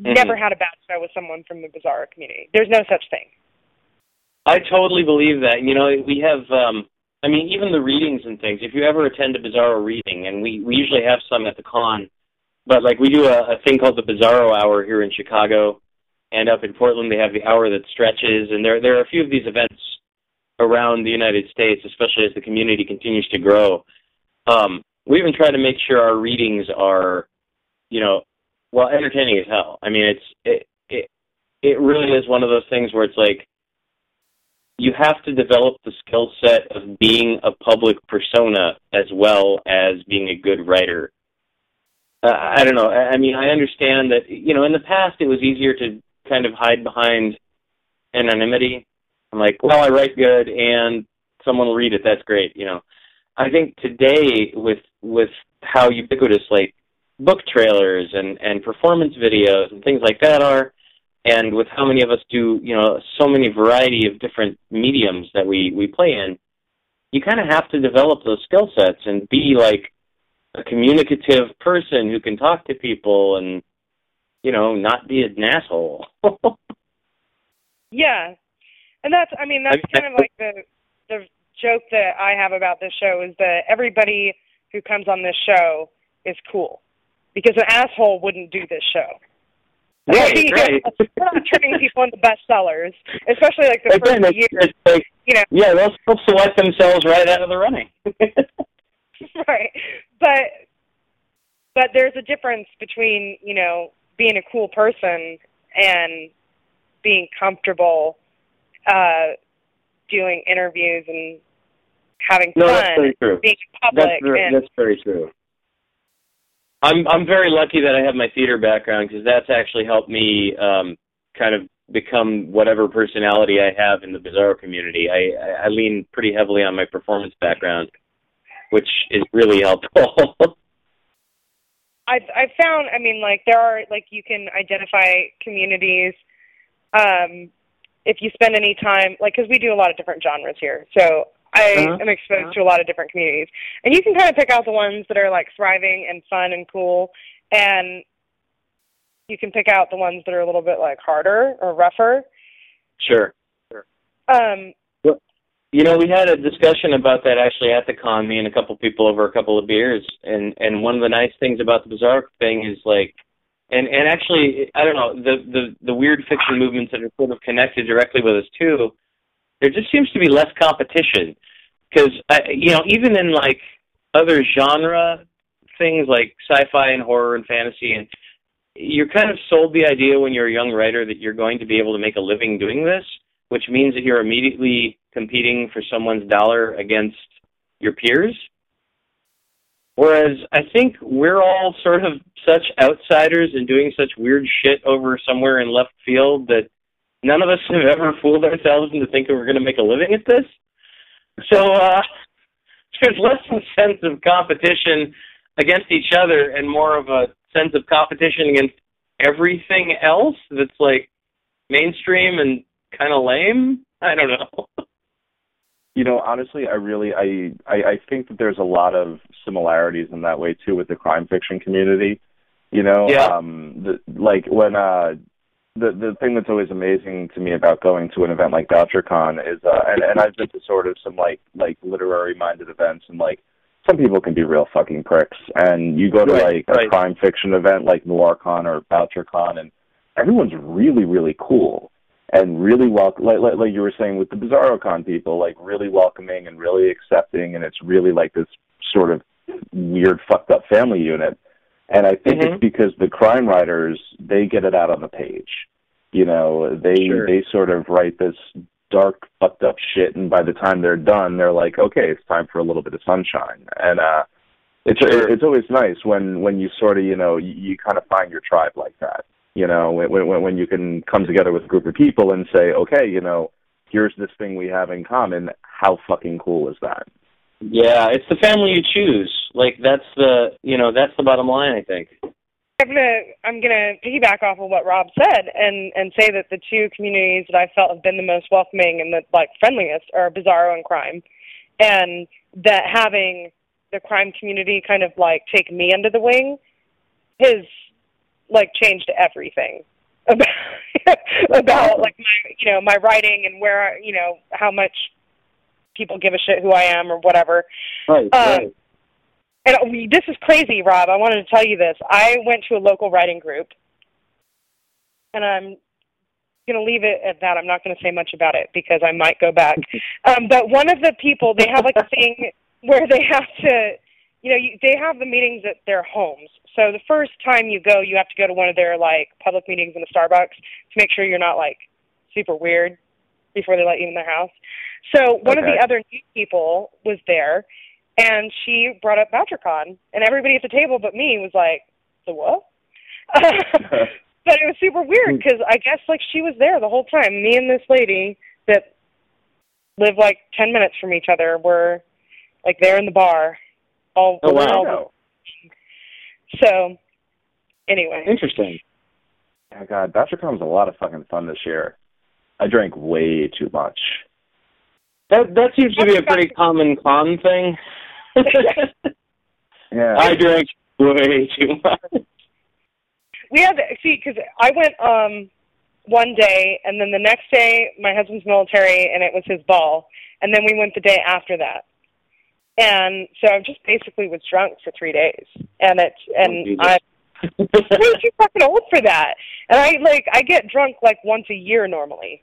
Mm-hmm. Never had a bad show with someone from the bizarre community. There's no such thing. I totally believe that. You know, we have um I mean, even the readings and things. If you ever attend a Bizarro reading, and we we usually have some at the con, but like we do a, a thing called the Bizarro Hour here in Chicago, and up in Portland they have the hour that stretches, and there there are a few of these events around the United States, especially as the community continues to grow. Um, we even try to make sure our readings are, you know, well, entertaining as hell. I mean, it's it it it really is one of those things where it's like you have to develop the skill set of being a public persona as well as being a good writer. Uh, I don't know. I mean, I understand that you know in the past it was easier to kind of hide behind anonymity I'm like, well, I write good, and someone will read it. That's great, you know. I think today with with how ubiquitous like book trailers and and performance videos and things like that are, and with how many of us do, you know, so many variety of different mediums that we we play in, you kind of have to develop those skill sets and be like a communicative person who can talk to people and you know not be an asshole. yeah, and that's, I mean, that's kind of like the the joke that I have about this show is that everybody who comes on this show is cool because an asshole wouldn't do this show. Right, right. Not turning people into bestsellers, especially like the Again, first year. It's like, you know, yeah, they'll still select themselves right out of the running. right, but but there's a difference between you know being a cool person and being comfortable uh, doing interviews and having no, fun, that's very true. being public. That's very, and, that's very true. I'm I'm very lucky that I have my theater background because that's actually helped me um, kind of become whatever personality I have in the Bizarro community. I I lean pretty heavily on my performance background, which is really helpful. I've I've found I mean like there are like you can identify communities um if you spend any time like cuz we do a lot of different genres here. So I uh-huh. am exposed uh-huh. to a lot of different communities. And you can kind of pick out the ones that are like thriving and fun and cool and you can pick out the ones that are a little bit like harder or rougher. Sure. Sure. Um you know, we had a discussion about that actually at the con, me and a couple people over a couple of beers, and and one of the nice things about the bizarre thing is like, and and actually, I don't know, the the the weird fiction movements that are sort of connected directly with us too. There just seems to be less competition, because uh, you know, even in like other genre things like sci-fi and horror and fantasy, and you're kind of sold the idea when you're a young writer that you're going to be able to make a living doing this which means that you're immediately competing for someone's dollar against your peers. Whereas I think we're all sort of such outsiders and doing such weird shit over somewhere in left field that none of us have ever fooled ourselves into thinking we're going to make a living at this. So uh, there's less of a sense of competition against each other and more of a sense of competition against everything else that's like mainstream and kind of lame. I don't know. you know, honestly, I really I, I I think that there's a lot of similarities in that way too with the crime fiction community. You know, yeah. um the, like when uh the the thing that's always amazing to me about going to an event like BoucherCon is uh and, and I've been to sort of some like like literary minded events and like some people can be real fucking pricks and you go to right, like right. a crime fiction event like NoirCon or BoucherCon and everyone's really, really cool and really welcome, like, like, like you were saying with the BizarroCon people, like really welcoming and really accepting, and it's really like this sort of weird, fucked up family unit. And I think mm-hmm. it's because the crime writers they get it out on the page. You know, they sure. they sort of write this dark, fucked up shit, and by the time they're done, they're like, okay, it's time for a little bit of sunshine. And uh, it's sure. it's always nice when when you sort of you know you, you kind of find your tribe like that you know when when when you can come together with a group of people and say okay you know here's this thing we have in common how fucking cool is that yeah it's the family you choose. Like that's the you know that's the bottom line i think. I'm gonna I'm gonna piggyback off of what Rob said and and say that the two communities that I felt have been the most welcoming and the like friendliest are Bizarro and Crime, and that having the crime community kind of like take me under the wing has like changed everything about about like my you know my writing and where I, you know how much people give a shit who I am or whatever. Right. Um, right. And this is crazy, Rob. I wanted to tell you this. I went to a local writing group, and I'm going to leave it at that. I'm not going to say much about it because I might go back. um, but one of the people, they have like a thing where they have to you know, you, they have the meetings at their homes. So the first time you go, you have to go to one of their like public meetings in a Starbucks to make sure you're not like super weird before they let you in their house. So one okay. of the other new people was there, and she brought up BoucherCon, and everybody at the table but me was like, "The what?" but it was super weird hmm. because I guess like she was there the whole time. Me and this lady that live like ten minutes from each other were like there in the bar all, oh wow! All, so, anyway. Interesting. Oh God, BoucherCon was a lot of fucking fun this year. I drank way too much. That that seems to be a pretty common con thing. yeah. I drank way too much. We had to, see because I went um one day and then the next day my husband's military and it was his ball and then we went the day after that and so I just basically was drunk for three days, and it's and oh, I way too fucking old for that. And I like I get drunk like once a year normally,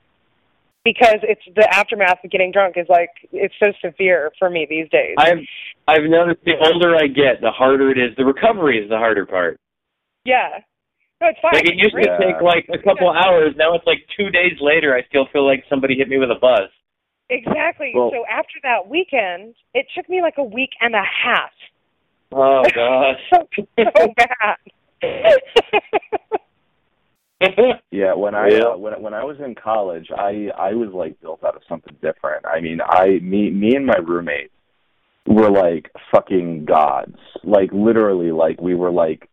because it's the aftermath of getting drunk is like it's so severe for me these days. I've I've noticed the older I get, the harder it is. The recovery is the harder part. Yeah. No, it's fine. Like it used yeah. to take like a couple hours. Now it's like two days later. I still feel like somebody hit me with a buzz. Exactly. Well, so after that weekend, it took me like a week and a half. Oh gosh. so, so bad. yeah, when I yeah. uh, when when I was in college, I I was like built out of something different. I mean, I me me and my roommate, were like fucking gods. Like literally, like we were like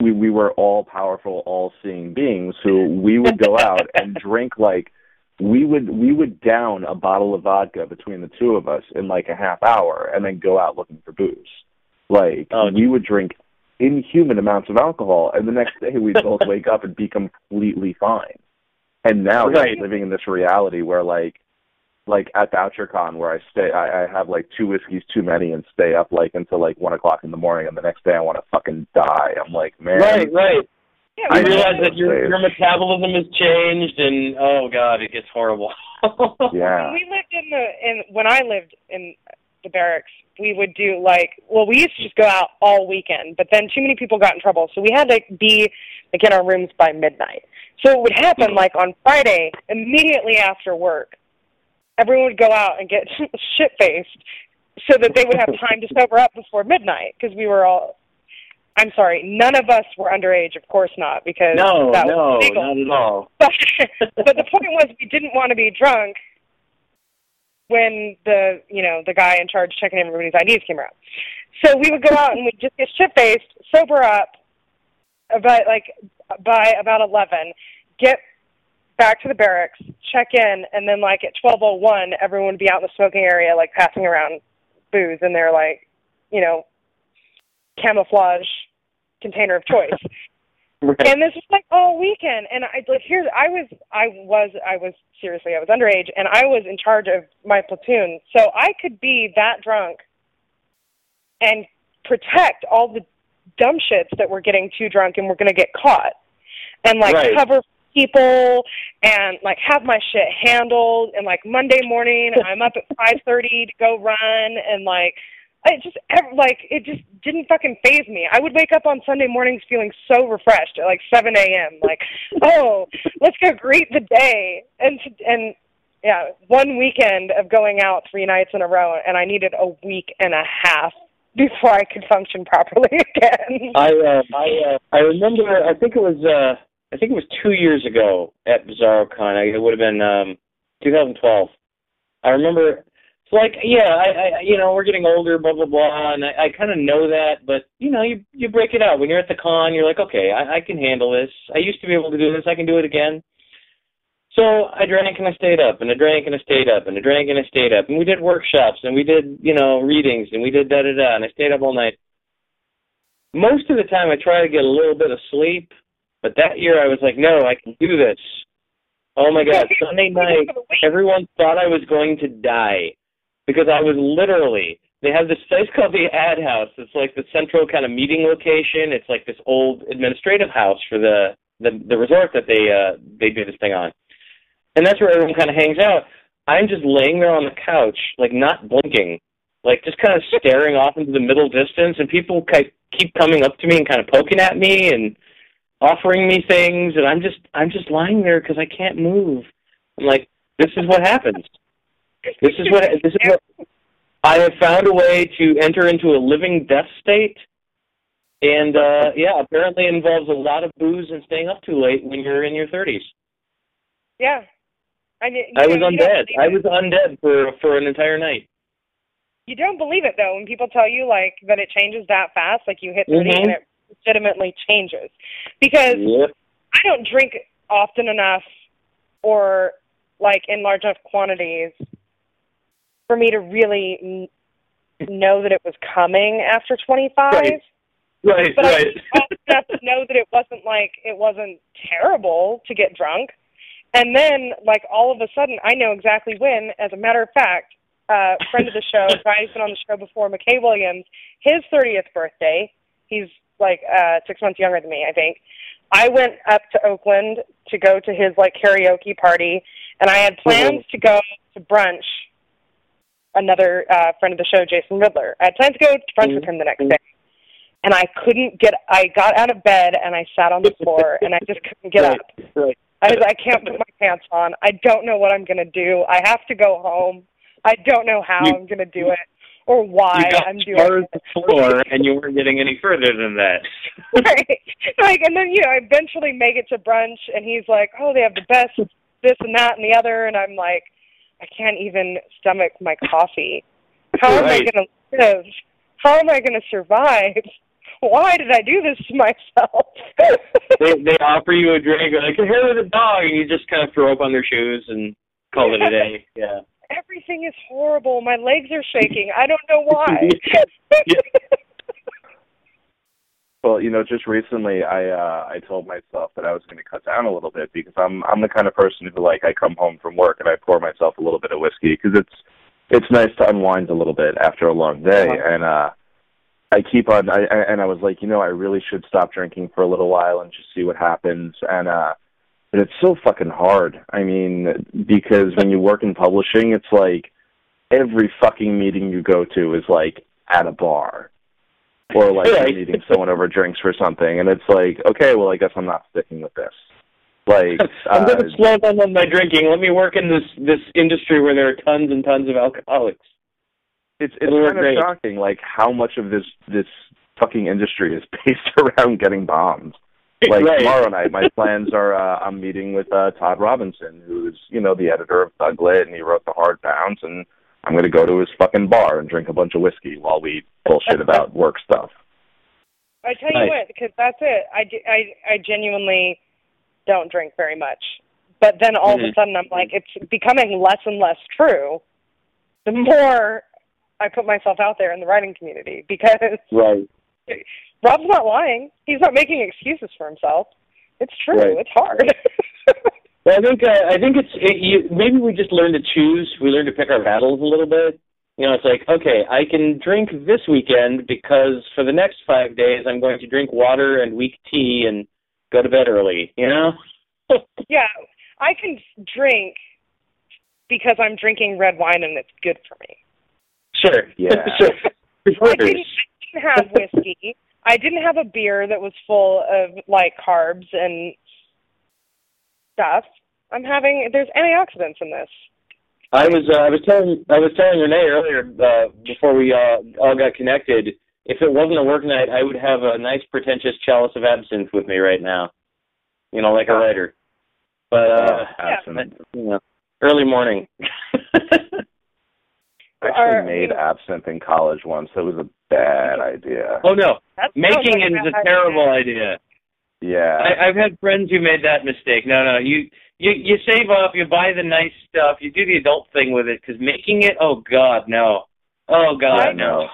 we we were all powerful, all seeing beings who we would go out and drink like we would we would down a bottle of vodka between the two of us in like a half hour and then go out looking for booze. Like Oh, we would drink inhuman amounts of alcohol and the next day we'd both wake up and be completely fine. And now Right. we're living in this reality where like like at BoucherCon where I stay I, I have like two whiskeys too many and stay up like until like one o'clock in the morning and the next day I want to fucking die. I'm like, man Right, right. Yeah, I we realize that your your metabolism has changed, and oh god, it gets horrible. Yeah. When we lived in the in when I lived in the barracks, we would do like well, we used to just go out all weekend, but then too many people got in trouble, so we had to be like in our rooms by midnight. So it would happen mm-hmm. like on Friday, immediately after work, everyone would go out and get shit faced, so that they would have time to sober up before midnight because we were all. I'm sorry, none of us were underage, of course not, because no, that no, was illegal not at all. but but the point was we didn't want to be drunk when the you know the guy in charge checking everybody's IDs came around. So we would go out and we'd just get shit faced, sober up uh, about like by about eleven, get back to the barracks, check in, and then like at twelve oh one everyone would be out in the smoking area like passing around booze in their like, you know, camouflage container of choice Right. and this was like all weekend and i like here i was i was i was seriously i was underage and i was in charge of my platoon so i could be that drunk and protect all the dumb shits that were getting too drunk and were going to get caught and like Right. cover people and like have my shit handled and like monday morning i'm up at five thirty to go run and like it just like it just didn't fucking faze me. I would wake up on Sunday mornings feeling so refreshed at like 7 a.m. Like, oh, let's go greet the day. And and yeah, one weekend of going out three nights in a row, and I needed a week and a half before I could function properly again. I uh, I uh, I remember. I think it was. uh I think it was two years ago at BizarroCon. It would have been um 2012. I remember. It's like, yeah, I, I, you know, we're getting older, blah blah blah, and I, I kind of know that, but you know, you you break it out when you're at the con. You're like, okay, I, I can handle this. I used to be able to do this. I can do it again. So I drank and I stayed up, and I drank and I stayed up, and I drank and I stayed up, and we did workshops, and we did, you know, readings, and we did da da da, and I stayed up all night. Most of the time, I try to get a little bit of sleep, but that year I was like, no, I can do this. Oh my God! Sunday night, everyone thought I was going to die because I was literally. They have this place called the Ad House. It's like the central kind of meeting location. It's like this old administrative house for the the, the resort that they uh they do this thing on, and that's where everyone kind of hangs out. I'm just laying there on the couch, like not blinking, like just kind of staring off into the middle distance, and people keep coming up to me and kind of poking at me and offering me things, and I'm just I'm just lying there because I can't move. I'm like, this is what happens. This is what this is what I have found a way to enter into a living death state. And uh yeah, apparently it involves a lot of booze and staying up too late when you're in your 30s. Yeah. I, mean, I was know, you don't undead. I was undead for for an entire night. You don't believe it though when people tell you like that it changes that fast. Like you hit 30 Mhm. and it legitimately changes because Yep. I don't drink often enough or like in large enough quantities for me to really n- know that it was coming after 25. Right. Right, But right. I often enough to know that it wasn't like it wasn't terrible to get drunk. And then like all of a sudden I know exactly when, as a matter of fact, uh friend of the show, guy who's been on the show before, McKay Williams, his thirtieth birthday, he's like uh six months younger than me, I think. I went up to Oakland to go to his like karaoke party and I had plans to go to brunch another uh friend of the show, Jason Ridler. I had plans to go to brunch with him the next day. And I couldn't get I got out of bed and I sat on the floor and I just couldn't get right, up. Right. I was, I can't put my pants on. I don't know what I'm gonna do. I have to go home. I don't know how You- I'm gonna do it or why I'm doing it. the floor and you weren't getting any further than that. right. Like, and then you know, I eventually make it to brunch, and he's like, "Oh, they have the best this and that and the other," and I'm like, I can't even stomach my coffee. How am I gonna live? How am I going to survive? Why did I do this to myself? they they offer you a drink, like here with a dog, and you just kind of throw up on their shoes and call it a day. Yeah. Everything is horrible. My legs are shaking. I don't know why. Yeah. Well, you know, just recently I uh I told myself that I was going to cut down a little bit because I'm I'm the kind of person who like I come home from work and I pour myself a little bit of whiskey because it's it's nice to unwind a little bit after a long day Uh-huh. and uh I keep on I I- and I was like, you know, I really should stop drinking for a little while and just see what happens and uh but it's so fucking hard. I mean, because when you work in publishing, it's like every fucking meeting you go to is like at a bar or like Right. you're meeting someone over drinks for something, and it's like, okay, well, I guess I'm not sticking with this. Like, I'm uh, going to slow down on my drinking. Let me work in this this industry where there are tons and tons of alcoholics. it's it's kind of great. shocking, like how much of this this fucking industry is based around getting bombed. Like right. tomorrow night, my plans are uh, I'm meeting with uh, Todd Robinson, who's you know the editor of Thuglit, and he wrote the Hard Bounce, and I'm going to go to his fucking bar and drink a bunch of whiskey while we bullshit about work stuff. I tell you Nice. what, because that's it. I, ge- I, I genuinely don't drink very much. But then all of Mhm. a sudden I'm like, it's becoming less and less true the more I put myself out there in the writing community because Right. Rob's not lying. He's not making excuses for himself. It's true. Right. It's hard. Well, I think uh, I think it's it, you, maybe we just learn to choose. We learn to pick our battles a little bit. You know, it's like okay, I can drink this weekend because for the next five days I'm going to drink water and weak tea and go to bed early. You know. yeah, I can drink because I'm drinking red wine and it's good for me. Sure. Yeah. sure. I didn't, I didn't have whiskey. I didn't have a beer that was full of like carbs and stuff. I'm having there's antioxidants in this. I was uh, I was telling I was telling Renee earlier uh, before we uh, all got connected. If it wasn't a work night, I would have a nice pretentious chalice of absinthe with me right now. You know, like a writer. But uh, Oh, absinthe. you know, early morning. I Are- actually made absinthe in college once. It was a bad idea. oh no, That sounds making it is a terrible idea. Yeah. I, I've had friends who made that mistake. No, no, you you you save up, you buy the nice stuff, you do the adult thing with it. Because making it, oh god, no, oh god, I no.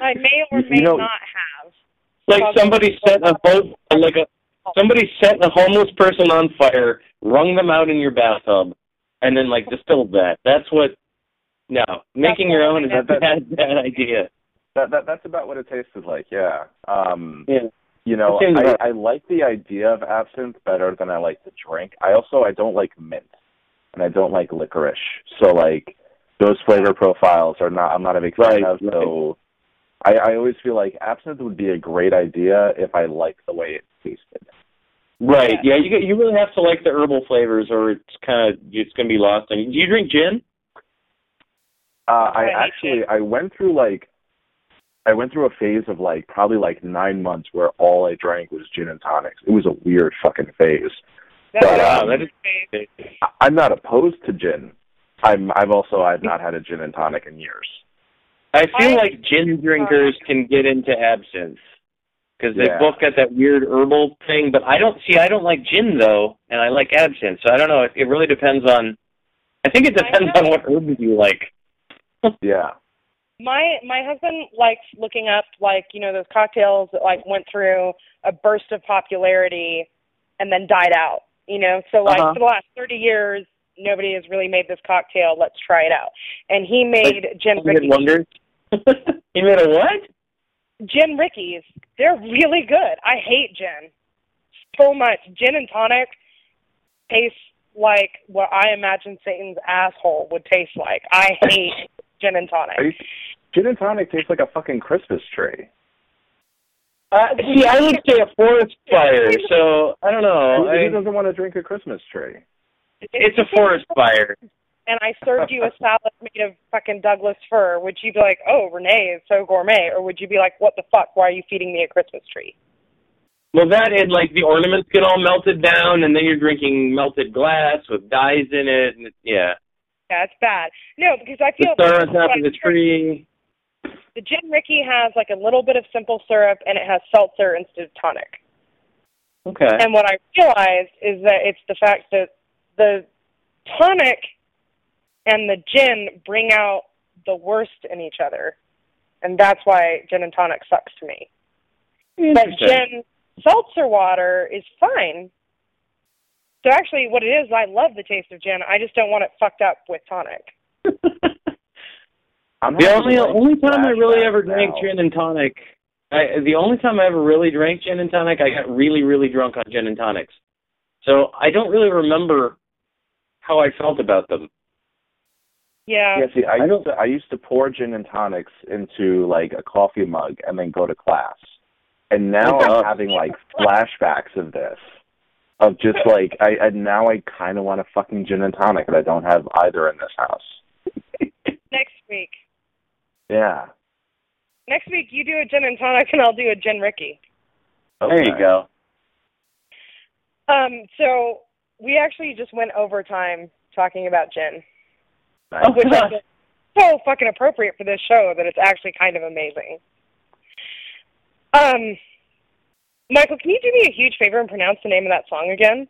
I may or You may know- not have. like somebody set a boat, like a somebody set a homeless person on fire, wrung them out in your bathtub, and then like distilled that. That's what. No, making your own is a That- that- bad bad idea. That that that's about what it tasted like. Yeah. Um. Yeah. You know, It. I, I like the idea of absinthe better than I like the drink. I also I don't like mint, and I don't like licorice. So like those flavor profiles are not I'm not a big fan Right, of. So I I always feel like absinthe would be a great idea if I liked the way it tasted. Right. Yeah. You get, you really have to like the herbal flavors, or it's kind of it's gonna be lost. on you. Do you drink gin? Uh, I I actually I went through like I went through a phase of like probably like nine months where all I drank was gin and tonics. It was a weird fucking phase. That's But, um, I that would say. I- I'm not opposed to gin. I'm I've also I've not had a gin and tonic in years. I feel like gin drinkers can get into absinthe because they've Yeah. both got that weird herbal thing. But I don't see. I don't like gin though, and I like absinthe. So I don't know. It, it really depends on. I think it depends on what herbs you like. Yeah. My my husband likes looking up like you know those cocktails that like went through a burst of popularity and then died out. You know, so like Uh-huh. for the last thirty years, nobody has really made this cocktail. Let's try it out. And he made gin You made Rickies. wonders. you made a what? Gin Rickies. They're really good. I hate gin so much. Gin and tonic tastes like what I imagine Satan's asshole would taste like. I hate gin and tonic. Are you, gin and tonic tastes like a fucking Christmas tree. Uh, see, I would say a forest fire. So I don't know. Who, I, who doesn't want to drink a Christmas tree? it's a forest fire. and I served you a salad made of fucking Douglas fir, would you be like, "Oh, Renee is so gourmet," or would you be like, "What the fuck? Why are you feeding me a Christmas tree?" Well, that and like the ornaments get all melted down, and then you're drinking melted glass with dyes in it. And it yeah, Yeah, it's bad. No, because I the feel star on top of the tree. The gin Rickey has like a little bit of simple syrup and it has seltzer instead of tonic. Okay. And what I realized is that it's the fact that the tonic and the gin bring out the worst in each other. And that's why gin and tonic sucks to me. But gin seltzer water is fine. So actually what it is, I love the taste of gin. I just don't want it fucked up with tonic. I'm The only like, only time I really flashbacks ever drank now. gin and tonic, I, the only time I ever really drank gin and tonic, I got really really drunk on gin and tonics. So I don't really remember how I felt about them. Yeah. Yeah, see, I, I used to I used to pour gin and tonics into like a coffee mug and then go to class. And now. I'm having like flashbacks of this. Of just like I and now I kinda want a fucking gin and tonic and I don't have either in this house. Next week. Yeah. Next week you do a gin and tonic and I'll do a gin Rickey. There you go. Um, so we actually just went over time talking about gin, Nice. which I is so fucking appropriate for this show that it's actually kind of amazing. Um, Michael, can you do me a huge favor and pronounce the name of that song again?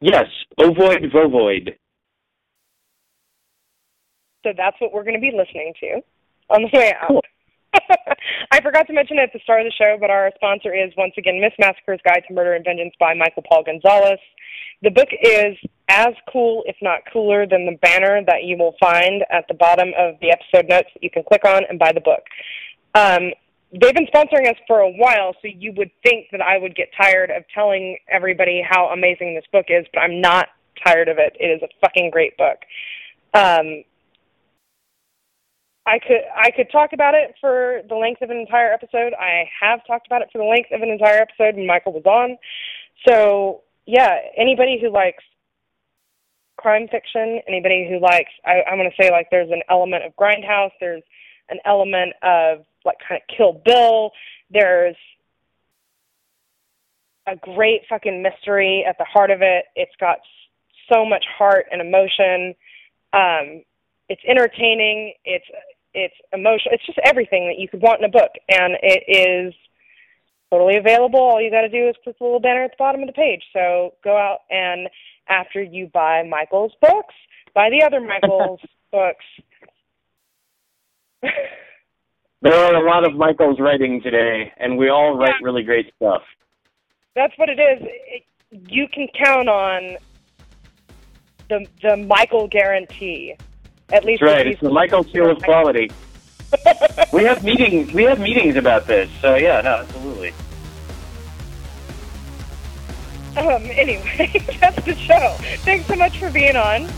Yes, ovoid vovoid. So that's what we're going to be listening to on the way out. Cool. I forgot to mention at the start of the show, but our sponsor is once again Miss Massacre's Guide to Murder and Vengeance by Michael Paul Gonzalez. The book is as cool, if not cooler, than the banner that you will find at the bottom of the episode notes that you can click on and buy the book. Um, they've been sponsoring us for a while, so you would think that I would get tired of telling everybody how amazing this book is, but I'm not tired of it. It is a fucking great book. Um, I could I could talk about it for the length of an entire episode. I have talked about it for the length of an entire episode when Michael was on. So yeah, anybody who likes crime fiction, anybody who likes I, I'm gonna say like there's an element of grindhouse, there's an element of like kind of kill Bill, there's a great fucking mystery at the heart of it. It's got so much heart and emotion. Um, it's entertaining. It's it's emotional. It's just everything that you could want in a book, and it is totally available. All you got to do is click the little banner at the bottom of the page. So go out and after you buy Michael's books, buy the other Michael's books. There are a lot of Michaels writing today, and we all write Yeah. really great stuff. That's what it is. It, you can count on the the Michael guarantee. At least That's right. It's the Michael seal of quality. We have meetings. We have meetings about this. So yeah, no, absolutely. Um, anyway, that's the show. Thanks so much for being on.